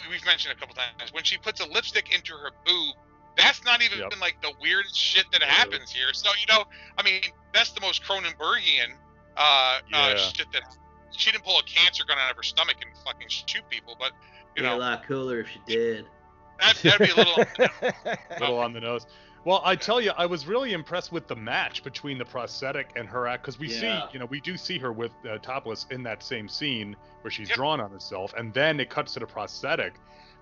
we've mentioned a couple times when she puts a lipstick into her boob that's not even Yep. like the weirdest shit that happens here. So you know i mean that's the most cronenbergian uh, uh Yeah. shit that she didn't pull a cancer gun out of her stomach and fucking shoot people but you know, Be a lot cooler if she did. that, that'd be a little little on the nose. Well, I tell you, I was really impressed with the match between the prosthetic and her act because we Yeah. see, you know, we do see her with uh, topless in that same scene where she's Yep. drawn on herself, and then it cuts to the prosthetic.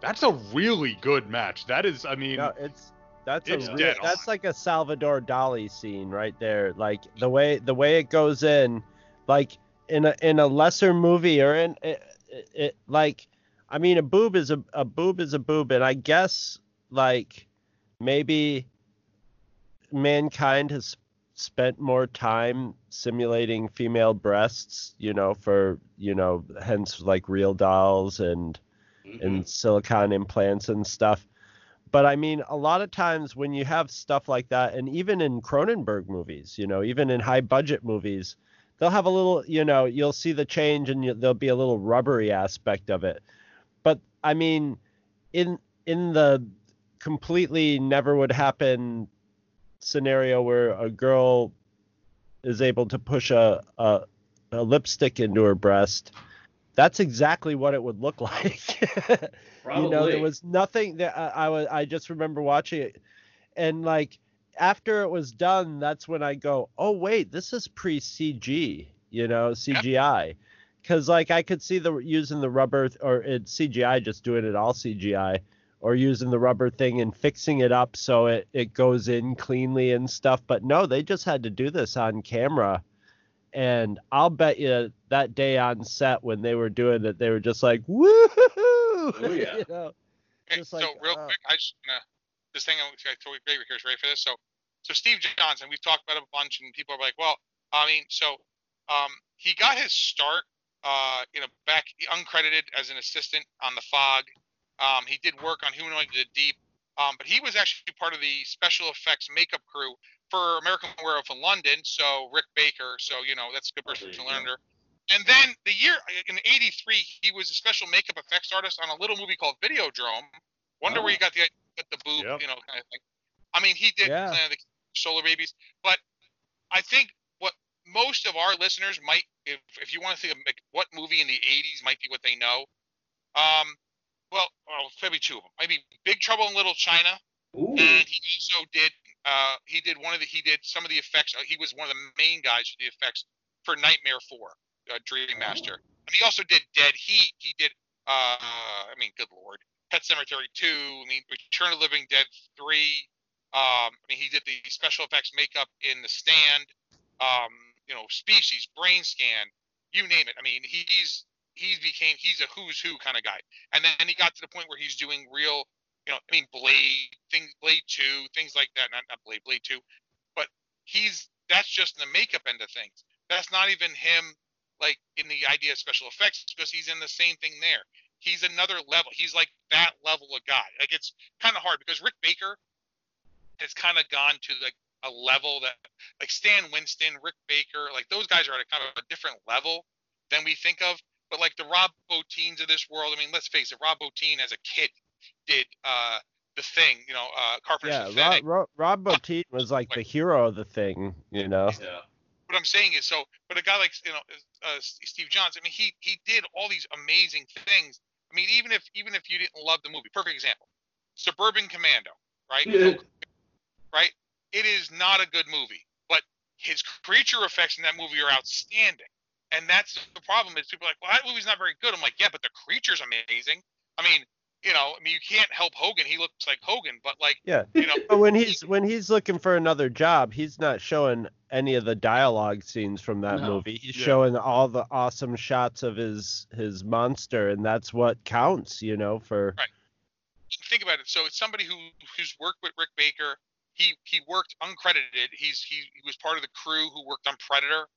That's a really good match. That is, I mean, No, it's that's It's a real, that's like a Salvador Dali scene right there. Like the way the way it goes in, like in a in a lesser movie or in it, it, it like I mean, a boob is a a boob is a boob, and I guess like maybe mankind has spent more time simulating female breasts, you know, for you know, hence like real dolls and Mm-hmm. and silicone implants and stuff. But I mean, a lot of times when you have stuff like that, and even in Cronenberg movies, you know, even in high budget movies, they'll have a little, you know, you'll see the change and you, there'll be a little rubbery aspect of it. But I mean, in in the completely never would happen scenario where a girl is able to push a, a, a lipstick into her breast, that's exactly what it would look like. you know, there was nothing that I, I was. I just remember watching it, and like after it was done, that's when I go, oh wait, this is pre CG. You know, CGI. Because like I could see the using the rubber or it CGI just doing it all CGI or using the rubber thing and fixing it up so it, it goes in cleanly and stuff. But no, they just had to do this on camera. And I'll bet you that day on set when they were doing it, they were just like, woohoo! Oh, yeah. you know, Okay, so like, real uh, quick, I just gonna this thing I'm I throw great Rickers ready for this. So so Steve Johnson, we've talked about it a bunch, and people are like, well, I mean, so um, he got his start, uh, you know, back uncredited as an assistant on the Fog. Um, he did work on Humanoid to the Deep, um, but he was actually part of the special effects makeup crew for American Werewolf in London. So Rick Baker, so you know that's a good person to learn. And then the year in '83, he was a special makeup effects artist on a little movie called Videodrome. Wonder where Oh. you got the with the boob, Yep. you know, kind of thing. I mean, he did Yeah. Planet of the Solar Babies, but I think what most of our listeners might, if, if you want to think of like, what movie in the '80s might be what they know, um, well, well, maybe two of them. Maybe Big Trouble in Little China, Ooh. and he also did uh he did one of the he did some of the effects uh, he was one of the main guys for the effects for nightmare 4 uh, dream master. He also did dead heat he did uh i mean good lord pet sematary 2 i mean return of living dead 3 um i mean he did the special effects makeup in the stand um you know species brain scan you name it. I mean he's he's became he's a who's who kind of guy. And then he got to the point where he's doing real you know, I mean, Blade, things, Blade Two, things like that. Not not Blade, Blade Two, but he's that's just the makeup end of things. That's not even him, like in the idea of special effects, because he's in the same thing there. He's another level. He's like that level of guy. Like it's kind of hard because Rick Baker has kind of gone to like a level that like Stan Winston, Rick Baker, like those guys are at a kind of a different level than we think of. But like the Rob Bottins of this world, I mean, let's face it, Rob Bottin as a kid did uh the thing, you know, uh Carpenter's yeah, Pathetic. Rob, Rob, Rob Bottin was like the hero of the thing, you know. Yeah. what I'm saying is so, but a guy like you know uh, Steve Johns, I mean, he he did all these amazing things. I mean, even if even if you didn't love the movie, perfect example, Suburban Commando, right? Yeah. right? It is not a good movie, but his creature effects in that movie are outstanding. And that's the problem is people are like, well, that movie's not very good. I'm like, yeah, but the creature's amazing. I mean, you know, I mean, you can't help Hogan. He looks like Hogan, but like, Yeah. you know, But when he's when he's looking for another job, he's not showing any of the dialogue scenes from that No. movie. He's Yeah. showing all the awesome shots of his his monster, and that's what counts, you know, for Right. think about it. So it's somebody who who's worked with Rick Baker. He he worked uncredited. He's he, he was part of the crew who worked on Predator.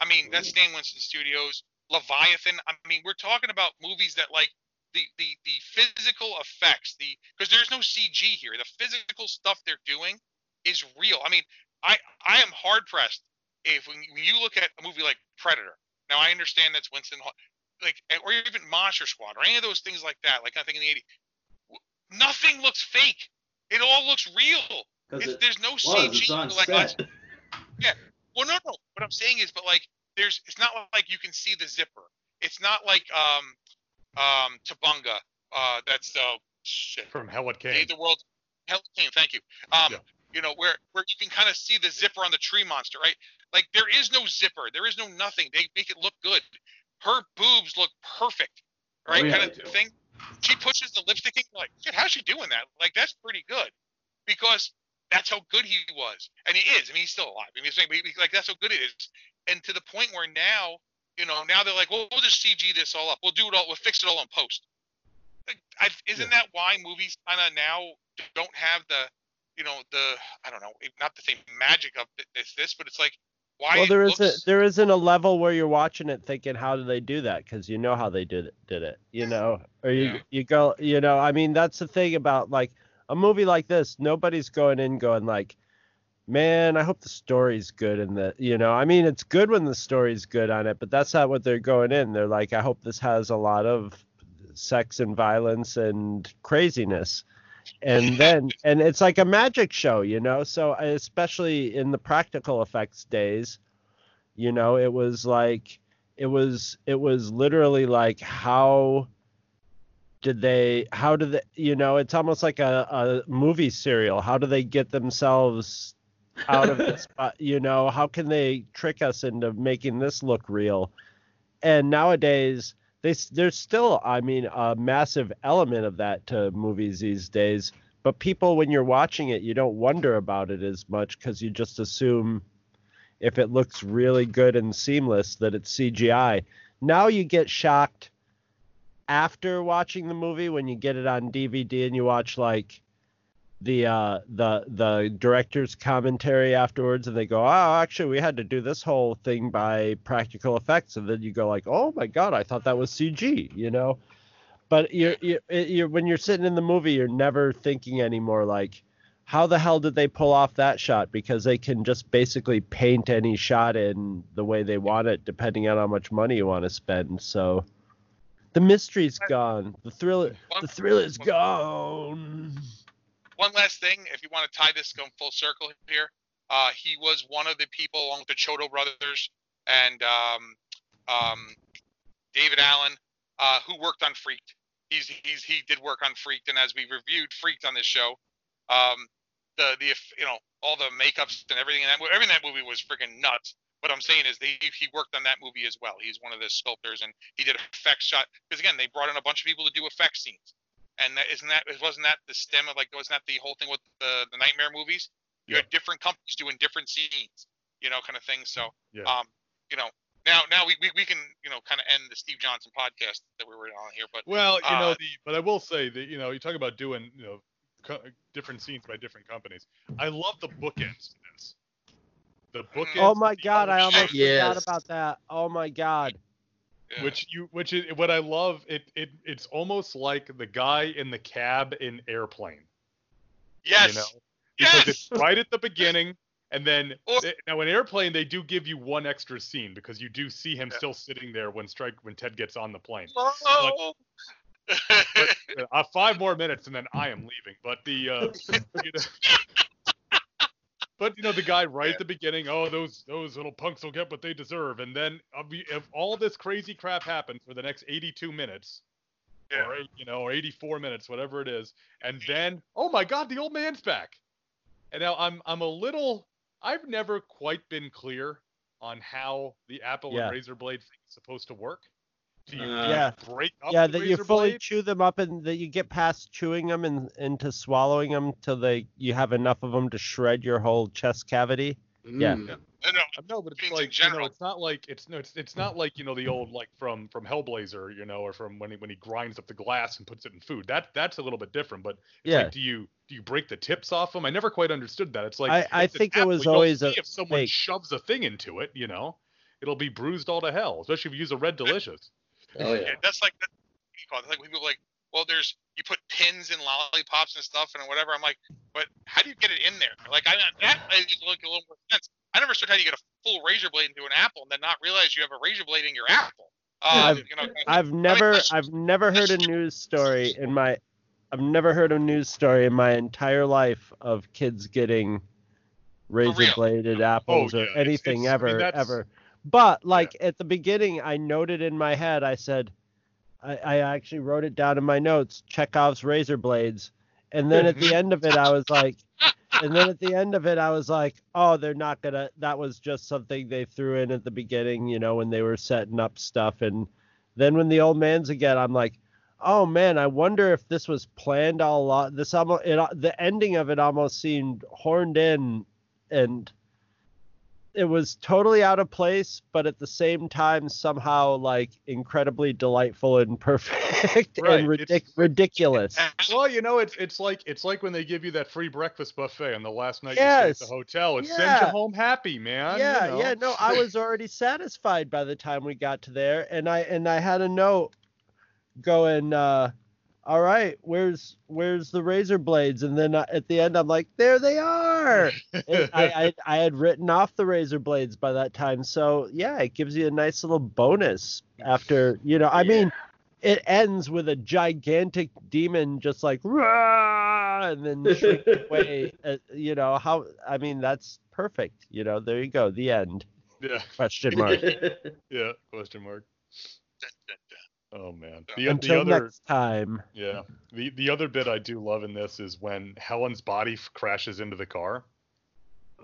I mean, that's mm-hmm. Stan Winston Studios. Leviathan. I mean, we're talking about movies that like the the the physical effects, the because there's no CG here. The physical stuff they're doing is real. I mean, I I am hard pressed if when, you look at a movie like Predator. Now I understand that's Winston, like, or even Monster Squad, or any of those things like that. Like I think in the '80s, nothing looks fake. It all looks real. It there's no was. CG. Like, set. well, no, no. What I'm saying is, but like, there's. It's not like you can see the zipper. It's not like um, um, Tabonga. Uh, that's uh, shit. From Hell It Save Came. the world. Hell King, thank you. Um, Yeah. you know where where you can kind of see the zipper on the tree monster, right? Like there is no zipper, there is no nothing. They make it look good. Her boobs look perfect, right? Oh, yeah, kind of thing. She pushes the lipstick in, like, shit, how's she doing that? Like that's pretty good, because that's how good he was, and he is. I mean, he's still alive. I mean, he's like that's how good it is, and to the point where now, you know, now they're like, well, we'll just CG this all up. We'll do it all. We'll fix it all in post. I, isn't that why movies kind of now don't have the, you know, the I don't know, not the same magic of this, this, but it's like why well, there looks, isn't there isn't a level where you're watching it thinking, how do they do that? Because you know how they did it, did it, you know, or you Yeah. you go, you know, I mean, that's the thing about like a movie like this. Nobody's going in going like, man, I hope the story's good and the, you know, I mean, it's good when the story's good on it, but that's not what they're going in. They're like, I hope this has a lot of sex and violence and craziness. And then and it's like a magic show you know? So especially in the practical effects days you know it was like it was it was literally like how did they how do they you know it's almost like a, a movie serial. How do they get themselves out of this you know how can they trick us into making this look real? And nowadays they, there's still i mean a massive element of that to movies these days. But people when you're watching it you don't wonder about it as much because you just assume if it looks really good and seamless that it's cgi now you get shocked after watching the movie when you get it on dvd and you watch like the uh the the director's commentary afterwards and they go oh actually we had to do this whole thing by practical effects. And then you go like oh my god i thought that was cg you know? But you're, you're, you're when you're sitting in the movie you're never thinking anymore like how the hell did they pull off that shot? Because they can just basically paint any shot in the way they want it depending on how much money you want to spend so. The mystery's gone. The thrill the thrill is gone one last thing, if you want to tie this going full circle here, uh, he was one of the people along with the Chiodo brothers and um, um, David Allen uh, who worked on Freaked. He's he's he did work on Freaked, and as we reviewed Freaked on this show, um, the the you know all the makeups and everything in that movie, everything in that movie was freaking nuts. What I'm saying is they he worked on that movie as well. He's one of the sculptors, and he did effects shot because again they brought in a bunch of people to do effect scenes and that isn't that wasn't that the stem of like wasn't that the whole thing with the the nightmare movies you had different companies doing different scenes you know kind of thing so Yeah. um you know now now we, we, we can you know kind of end the steve johnson podcast that we were on here but Well, you know, uh, the but I will say that you know you talk about doing you know co- different scenes by different companies. I love the bookends to this. The bookends. oh my god i almost shit, forgot about that oh my god Which you which is what I love. It it it's almost like the guy in the cab in Airplane. yes You know, because yes it's right at the beginning. And then Or- they- now in airplane they do give you one extra scene because you do see him Yeah. still sitting there when strike when Ted gets on the plane. Whoa. uh, five more minutes and then I am leaving. But the uh, you know, but you know the guy right at the beginning, oh those those little punks will get what they deserve, and then if all this crazy crap happens for the next 82 minutes, Yeah. or you know, or 84 minutes, whatever it is, and then oh my God, the old man's back. And now I'm I'm a little I've never quite been clear on how the Apple Yeah. and Razor Blade thing is supposed to work. Do you Uh, Yeah. break up yeah the that you fully blade? chew them up and that you get past chewing them and into swallowing them till they you have enough of them to shred your whole chest cavity Yeah. Mm. no, no, No, but it's Things like you know, general. it's not like it's no, it's, it's not like you know the old like from from Hellblazer, you know, or from when he when he grinds up the glass and puts it in food. That that's a little bit different. But it's Yeah. like, do you do you break the tips off them? I never quite understood that. It's like I- I it's an think it was you always a if someone fake. shoves a thing into it, you know, it'll be bruised all to hell, especially if you use a red delicious. Oh yeah, yeah. that's like that you call it like when people are like well there's you put pins in lollipops and stuff and whatever i'm like but how do you get it in there like i that makes look a little more sense i never understood how you get a full razor blade into an apple and then not realize you have a razor blade in your apple um, I've- you know I've never that's- I've never heard a news story in my I've never heard a news story in my entire life of kids getting razor real. bladed apples yeah, or it's- anything it's- I mean, ever ever. But like at the beginning I noted in my head I said I, I actually wrote it down in my notes, Chekhov's razor blades. And then at the end of it I was like and then at the end of it I was like, oh they're not gonna that was just something they threw in at the beginning, you know, when they were setting up stuff and then when the old man's again, I'm like, oh man, I wonder if this was planned all along. This almost it, the ending of it almost seemed horned in, and it was totally out of place, but at the same time somehow like incredibly delightful and perfect Right, and ridic- ridiculous. Well, you know, it's it's like it's like when they give you that free breakfast buffet on the last night you stay at the hotel. It sends you home happy, man. you yeah, know. yeah, no, I was already satisfied by the time we got to there, and I and I had a note going, uh, all right, where's where's the razor blades? And then at the end, I'm like, there they are. I, I I had written off the razor blades by that time, so yeah, it gives you a nice little bonus after you know. I mean, it ends with a gigantic demon just like "Rah!" and then shrink away. Uh, you know how? I mean, that's perfect. You know, there you go. The end. yeah, Question mark. yeah. Question mark. Oh man. The, Until the other next time. yeah. The the other bit I do love in this is when Helen's body f- crashes into the car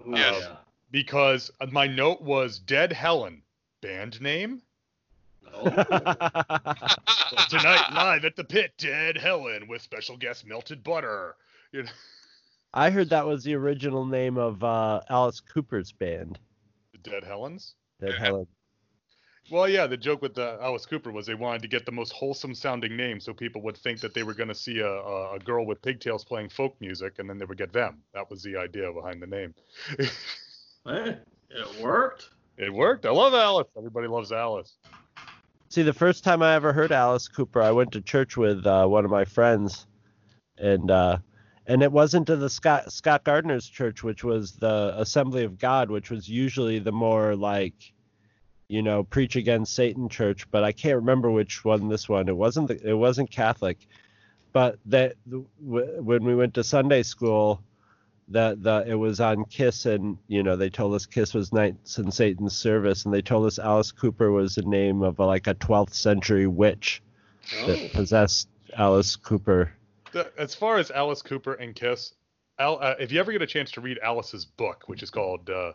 Ooh, Yes. yeah. because uh, my note was dead Helen band name. Oh. Tonight live at the pit, Dead Helen with special guest Melted Butter. You know, I heard that was the original name of uh, Alice Cooper's band. Dead Helens. Dead Yeah. Helen. Well, yeah, the joke with the Alice Cooper was they wanted to get the most wholesome sounding name so people would think that they were going to see a, a, a girl with pigtails playing folk music and then they would get them. That was the idea behind the name. It worked. it worked. I love Alice. Everybody loves Alice. See, the first time I ever heard Alice Cooper, I went to church with uh, one of my friends, and uh, and it wasn't to the Scott Scott Gardner's church, which was the Assembly of God, which was usually the more like, you know, preach against Satan church. But I can't remember which one this one. It wasn't the, it wasn't Catholic, but that the, when we went to Sunday school, that the it was on Kiss, and you know they told us Kiss was Knights in Satan's service, and they told us Alice Cooper was the name of a, like a 12th century witch Oh. that possessed Alice Cooper. As far as Alice Cooper and Kiss, Al, uh, if you ever get a chance to read Alice's book, which is called uh,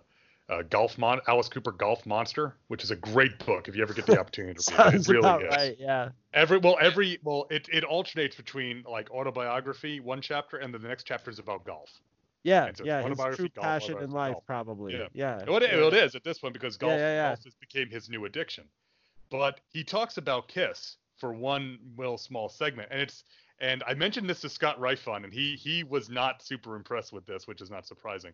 uh, Golf Mon- Alice Cooper Golf Monster, which is a great book if you ever get the opportunity to read it. It really is. right, yeah. Every well, every well, it, it alternates between like autobiography, one chapter, and then the next chapter is about golf. Yeah, It's yeah, his true golf, passion in life, golf. probably. Yeah. Yeah. Well, it, yeah. well, it is at this point because golf, Yeah, yeah, golf became his new addiction. But he talks about Kiss for one little small segment, and it's and I mentioned this to Scott Ryfun, and he he was not super impressed with this, which is not surprising.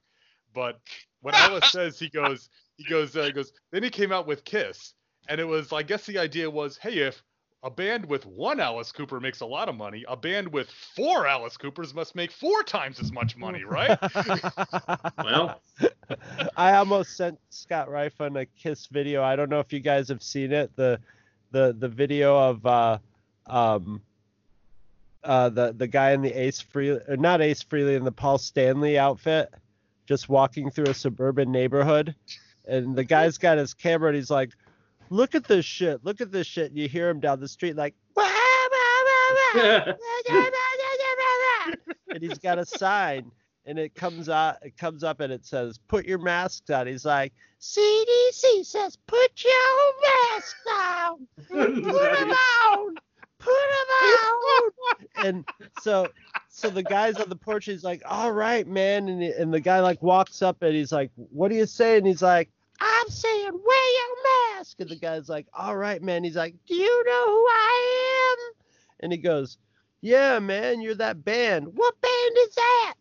But when Alice says he goes, he goes, uh, he goes. Then he came out with Kiss, and it was I guess the idea was, hey, if a band with one Alice Cooper makes a lot of money, a band with four Alice Coopers must make four times as much money, right? Well, I almost sent Scott Ryfun a Kiss video. I don't know if you guys have seen it. The the the video of uh um uh the the guy in the Ace Frehley or not Ace Frehley in the Paul Stanley outfit just walking through a suburban neighborhood and the guy's got his camera and he's like look at this shit look at this shit and you hear him down the street like and he's got a sign and it comes out it comes up and it says put your masks on he's like cdc says put your mask down put them on put them on and so so the guy's on the porch he's like all right man and, and the guy like walks up and he's like what do you say? And he's like i'm saying wear your mask. And the guy's like all right man. He's like do you know who i am? And he goes yeah man you're that band. What band is that?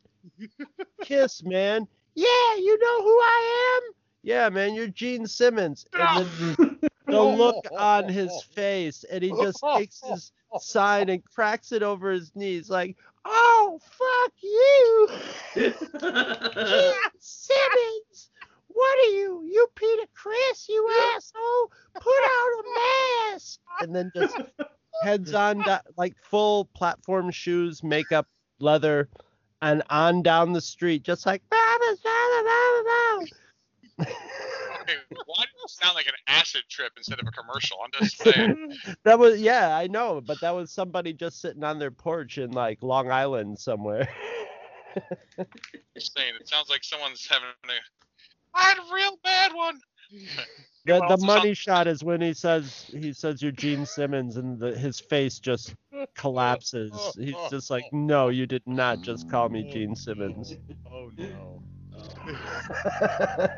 Kiss man. Yeah you know who i am? Yeah man you're gene simmons. And then the look on his face and he just takes his sign and cracks it over his knees like oh fuck you Gene simmons! What are you you peter criss you asshole? Put out a mask! And then just heads on like full platform shoes makeup leather and on down the street just like Okay, why did it sound like an acid trip instead of a commercial? I'm just saying. that was yeah i know but that was somebody just sitting on their porch in like long island somewhere just saying. It sounds like someone's having a. I had a real bad one. the, the so- money shot is when he says he says you're gene simmons and the, his face just collapses oh, he's oh, just like oh. no you did not just call me gene simmons oh no. Oh.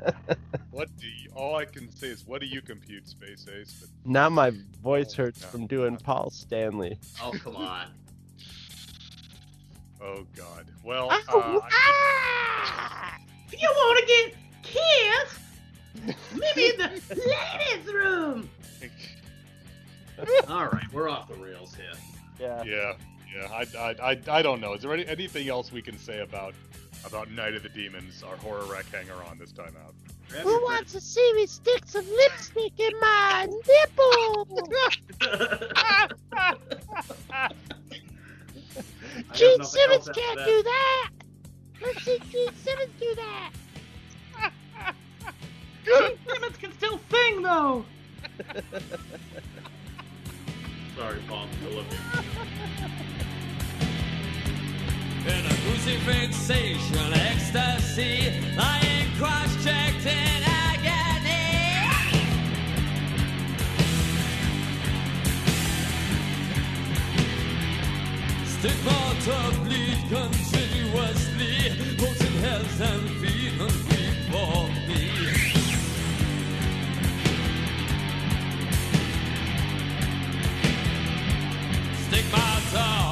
What do you, all I can say is, what do you compute, Space Ace? But Now my voice Oh, hurts no. from doing Paul Stanley. Oh come on. oh god. Well, Oh, uh, ah! If you want to get kissed, maybe in the ladies' room. All right, we're off the rails here. Yeah. yeah, yeah. I, I, I, I don't know. Is there any, anything else we can say about about Night of the Demons, our horror rack hanger on this time out? Who wants to see me stick some lipstick in my nipple? Gene Simmons can't that. do that. Let's see Gene Simmons do that. Gene Simmons can still sing though. Sorry, Paul. I love you. In a crucifixation ecstasy, cross-checked in agony. To bleed continuously, potent hands and feet hungry for me. Stigmata,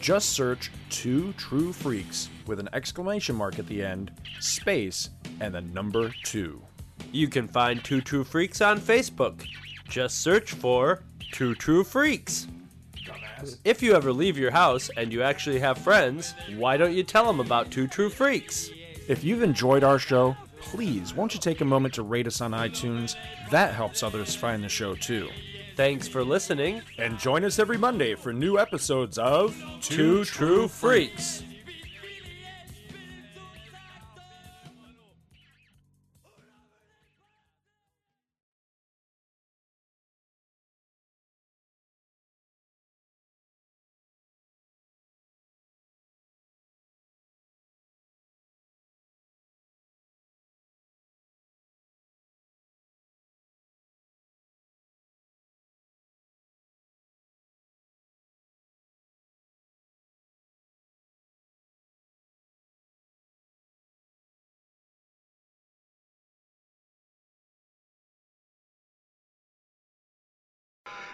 Just search Two True Freaks with an exclamation mark at the end, space, and the number two. You can find Two True Freaks on Facebook. Just search for Two True Freaks. If you ever leave your house and you actually have friends, why don't you tell them about Two True Freaks? If you've enjoyed our show, please won't you take a moment to rate us on iTunes? That helps others find the show too. Thanks for listening. And join us every Monday for new episodes of Two True Freaks.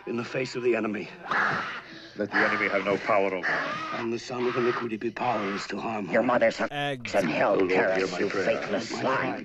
In the face of the enemy. Let the enemy have no power over me. And the son of iniquity be powerless to harm Your mother's a Eggs. and hell Lord, caress, my you prayer. faithless My